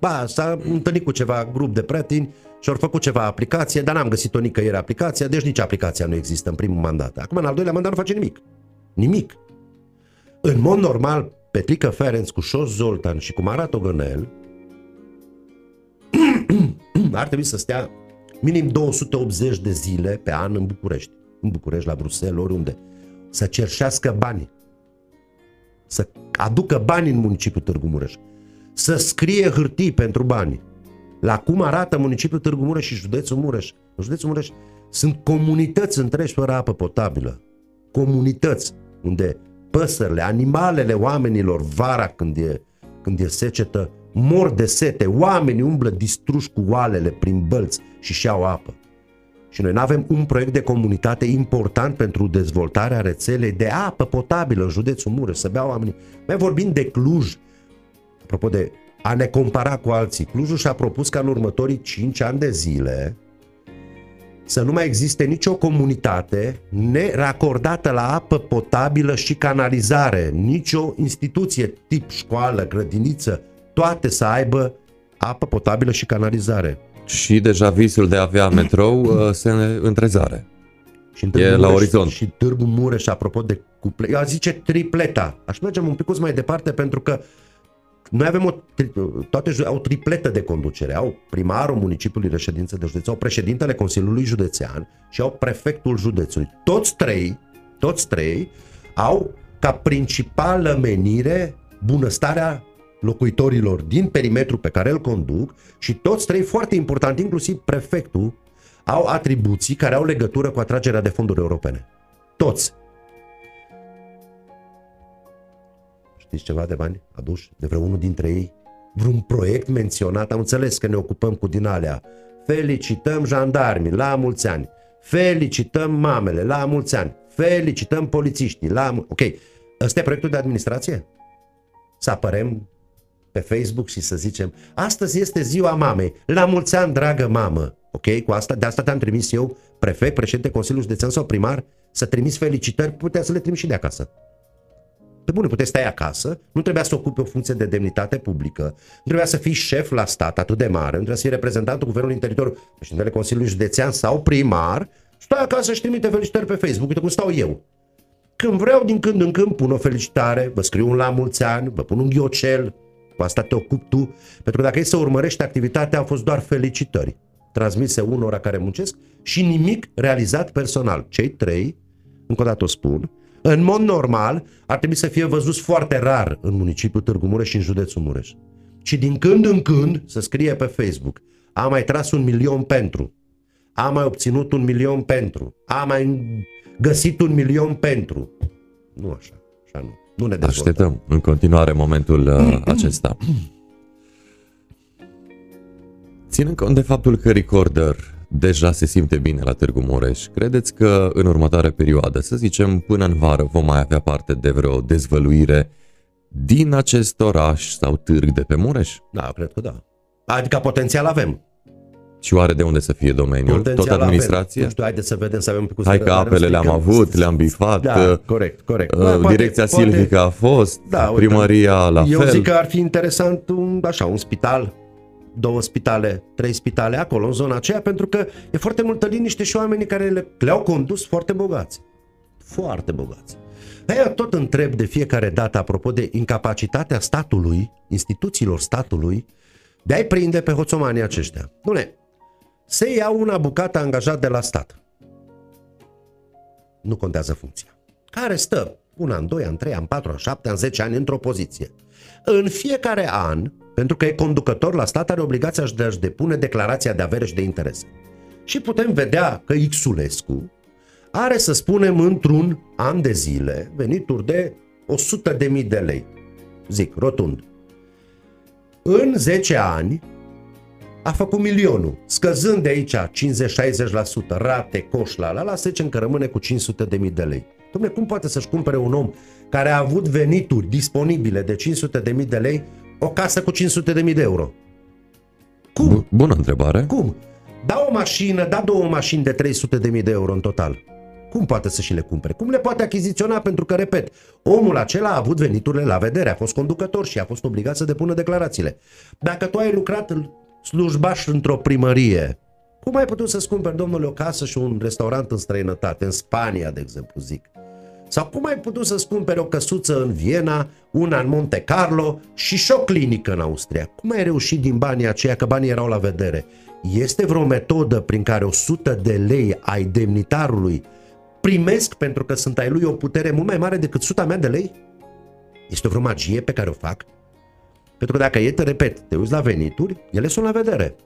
Ba, s-a întâlnit cu ceva grup de prieteni și au făcut ceva aplicație, dar n-am găsit-o nicăieri aplicația, deci nici aplicația nu există în primul mandat. Acum, în al doilea mandat, nu face nimic. Nimic. În mod normal, Petrică Ferenc cu Șos Zoltan și cu Marat Ogănel ar trebui să stea minim 280 de zile pe an în București. În București, la Bruxelles, oriunde. Să cerșească bani. Să aducă bani în municipiul Târgu Mureș. Să scrie hârtii pentru bani. La cum arată municipiul Târgu Mureș și județul Mureș. În județul Mureș sunt comunități întregi fără apă potabilă. Comunități unde păsările, animalele oamenilor vara când e, când e secetă, mor de sete, oamenii umblă distruși cu oalele prin bălți și și-au apă. Și noi nu avem un proiect de comunitate important pentru dezvoltarea rețelei de apă potabilă în județul Mureș, să bea oamenii. Mai vorbim de Cluj, apropo de a ne compara cu alții. Clujul și-a propus ca în următorii 5 ani de zile să nu mai existe nicio comunitate neracordată la apă potabilă și canalizare, nicio instituție tip școală, grădiniță, toate să aibă apă potabilă și canalizare. Și deja visul de a avea metrou uh, se întrezare. Și e Mureș, la orizont. Și Târgu Mureș, apropo de cuple, eu zice tripleta. Aș merge un pic mai departe pentru că noi avem o, toate au tripletă de conducere. Au primarul municipiului reședință de județ, au președintele Consiliului Județean și au prefectul județului. Toți trei, toți trei au ca principală menire bunăstarea locuitorilor din perimetru pe care îl conduc și toți trei, foarte important, inclusiv prefectul, au atribuții care au legătură cu atragerea de fonduri europene. Toți. Știți ceva de bani aduși de vreunul dintre ei? Vreun proiect menționat? Am înțeles că ne ocupăm cu din alea. Felicităm jandarmii la mulți ani. Felicităm mamele la mulți ani. Felicităm polițiștii la mulți Ok, ăsta e proiectul de administrație? Să apărem pe Facebook și să zicem astăzi este ziua mamei, la mulți ani, dragă mamă. Ok, cu asta, de asta te-am trimis eu, prefect, președinte Consiliului Județean sau primar, să trimis felicitări, putea să le trimis și de acasă. Pe bune, puteți stai acasă, nu trebuia să ocupe o funcție de demnitate publică, nu trebuia să fii șef la stat atât de mare, nu trebuia să fii reprezentantul guvernului în teritoriu, președintele Consiliului Județean sau primar, stai acasă și trimite felicitări pe Facebook, uite cum stau eu. Când vreau, din când în când, pun o felicitare, vă scriu un la mulți ani, vă pun un ghiocel, cu asta te ocupi tu, pentru că dacă e să urmărești activitatea, au fost doar felicitări transmise unora care muncesc și nimic realizat personal. Cei trei, încă o dată o spun, în mod normal, ar trebui să fie văzuți foarte rar în municipiul Târgu Mureș și în județul Mureș. Și din când în când să scrie pe Facebook, am mai tras un milion pentru, am mai obținut un milion pentru, am mai găsit un milion pentru. Nu așa, așa nu. Nu ne dezvoltăm. Așteptăm în continuare momentul uh, acesta. Ținând cont de faptul că Recorder deja se simte bine la Târgu Mureș, credeți că în următoarea perioadă, să zicem până în vară, vom mai avea parte de vreo dezvăluire din acest oraș sau târg de pe Mureș? Da, cred că da. Adică potențial avem. Și oare de unde să fie domeniul? Potențial Tot administrație? Avem. Nu știu, haideți să vedem, să avem cu Hai că apele le-am avut, le-am bifat. Da, uh, corect, corect. Uh, da, Direcția poate, silvică a fost, da, primăria uite, la eu fel. Eu zic că ar fi interesant un, așa, un spital două spitale, trei spitale acolo, în zona aceea, pentru că e foarte multă liniște și oamenii care le, le-au condus foarte bogați. Foarte bogați. Aia tot întreb de fiecare dată, apropo de incapacitatea statului, instituțiilor statului, de a-i prinde pe hoțomanii aceștia. Bune, se ia una bucată angajat de la stat. Nu contează funcția. Care stă un an, doi ani, trei ani, patru ani, șapte ani, zece ani într-o poziție. În fiecare an, pentru că e conducător la stat, are obligația de a-și depune declarația de avere și de interese. Și putem vedea că Xulescu are, să spunem, într-un an de zile venituri de 100.000 de lei. Zic, rotund. În 10 ani, a făcut milionul, scăzând de aici 50-60% rate, coș, la la la, să zicem că rămâne cu 500 de mii de lei. Dom'le, cum poate să-și cumpere un om care a avut venituri disponibile de 500 de mii de lei o casă cu 500 de mii de euro? Cum? Bună întrebare. Cum? Da o mașină, da două mașini de 300 de mii de euro în total. Cum poate să și le cumpere? Cum le poate achiziționa? Pentru că, repet, omul acela a avut veniturile la vedere, a fost conducător și a fost obligat să depună declarațiile. Dacă tu ai lucrat slujbaș într-o primărie Cum ai putut să-ți cumperi, domnule, o casă și un restaurant în străinătate, în Spania, de exemplu, zic? Sau cum ai putut să-ți cumperi o căsuță în Viena, una în Monte Carlo și și o clinică în Austria? Cum ai reușit din banii aceia, că banii erau la vedere? Este vreo metodă prin care 100 de lei ai demnitarului primesc pentru că sunt ai lui o putere mult mai mare decât 100 mea de lei? Este o vreo magie pe care o fac? Pentru că dacă e, te repet, te uiți la venituri, ele sunt la vedere.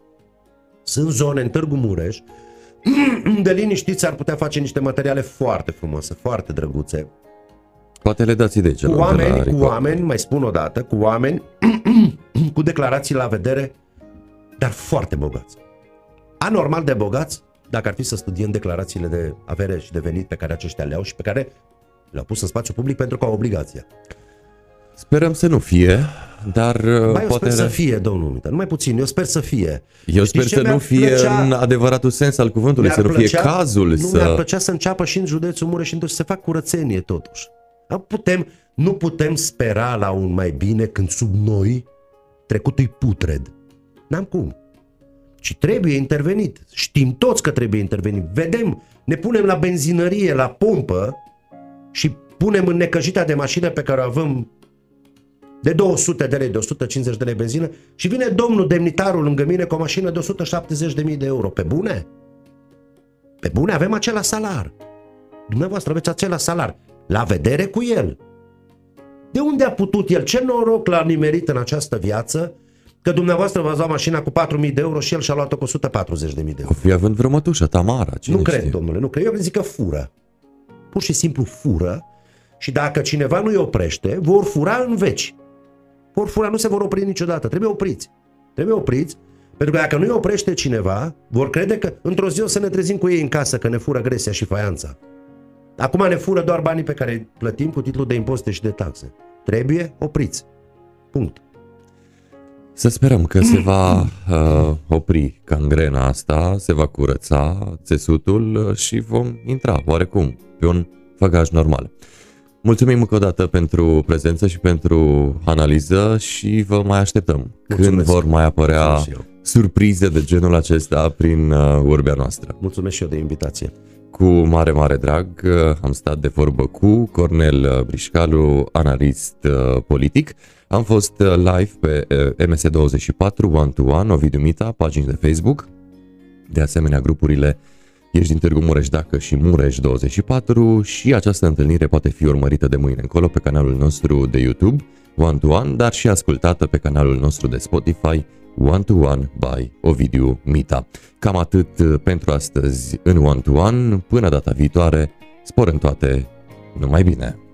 Sunt zone în Târgu Mureș unde liniștiți ar putea face niște materiale foarte frumoase, foarte drăguțe. Poate le dați idei Cu oameni, cu oameni, mai spun o dată, cu oameni cu declarații la vedere, dar foarte bogați. Anormal de bogați, dacă ar fi să studiem declarațiile de avere și de venit pe care aceștia le au și pe care le-au pus în spațiu public pentru că au obligația. Sperăm să nu fie, dar uh, Ba, eu poate... sper să fie, domnul Mită, numai puțin, eu sper să fie. Eu Știți sper ce să mi-ar nu fie plăcea? în adevăratul sens al cuvântului, Mi-ar să nu fie plăcea- cazul nu, să... Mi-ar plăcea să înceapă și în județul Mureș și să fac curățenie totuși. Nu putem, nu putem spera la un mai bine când sub noi trecutul putred. N-am cum. Ci trebuie intervenit. Știm toți că trebuie intervenit. Vedem, ne punem la benzinărie, la pompă și punem în necăjita de mașină pe care o avem de 200 de lei, de 150 de lei benzină și vine domnul demnitarul lângă mine cu o mașină de 170.000 de euro. Pe bune? Pe bune avem același salar. Dumneavoastră aveți același salar. La vedere cu el. De unde a putut el? Ce noroc l-a nimerit în această viață că dumneavoastră v-ați luat mașina cu 4.000 de euro și el și-a luat-o cu 140.000 de euro. O fi având vreo mătușă, Tamara, cine Nu cred, știe? domnule, nu cred. Eu zic că fură. Pur și simplu fură și dacă cineva nu-i oprește, vor fura în veci. Vor fura, nu se vor opri niciodată. Trebuie opriți. Trebuie opriți, pentru că dacă nu-i oprește cineva, vor crede că într-o zi o să ne trezim cu ei în casă că ne fură gresia și faianța. Acum ne fură doar banii pe care îi plătim cu titlul de impozite și de taxe. Trebuie opriți. Punct. Să sperăm că se va uh, opri cangrena asta, se va curăța țesutul uh, și vom intra oarecum pe un făgaș normal. Mulțumim încă o dată pentru prezență și pentru analiză și vă mai așteptăm Mulțumesc. când vor mai apărea Mulțumesc și eu. surprize de genul acesta prin uh, urbea noastră. Mulțumesc și eu de invitație. Cu mare, mare drag uh, am stat de vorbă cu Cornel uh, Brișcalu, analist uh, politic. Am fost uh, live pe uh, MS24, One to One, Ovidiu Mita, pagini de Facebook. De asemenea, grupurile Ești din Târgu Mureș dacă și Mureș24 și această întâlnire poate fi urmărită de mâine încolo pe canalul nostru de YouTube, One to One, dar și ascultată pe canalul nostru de Spotify, One to One by Ovidiu Mita. Cam atât uh, pentru astăzi în One to One. Până data viitoare, spor în toate, numai bine!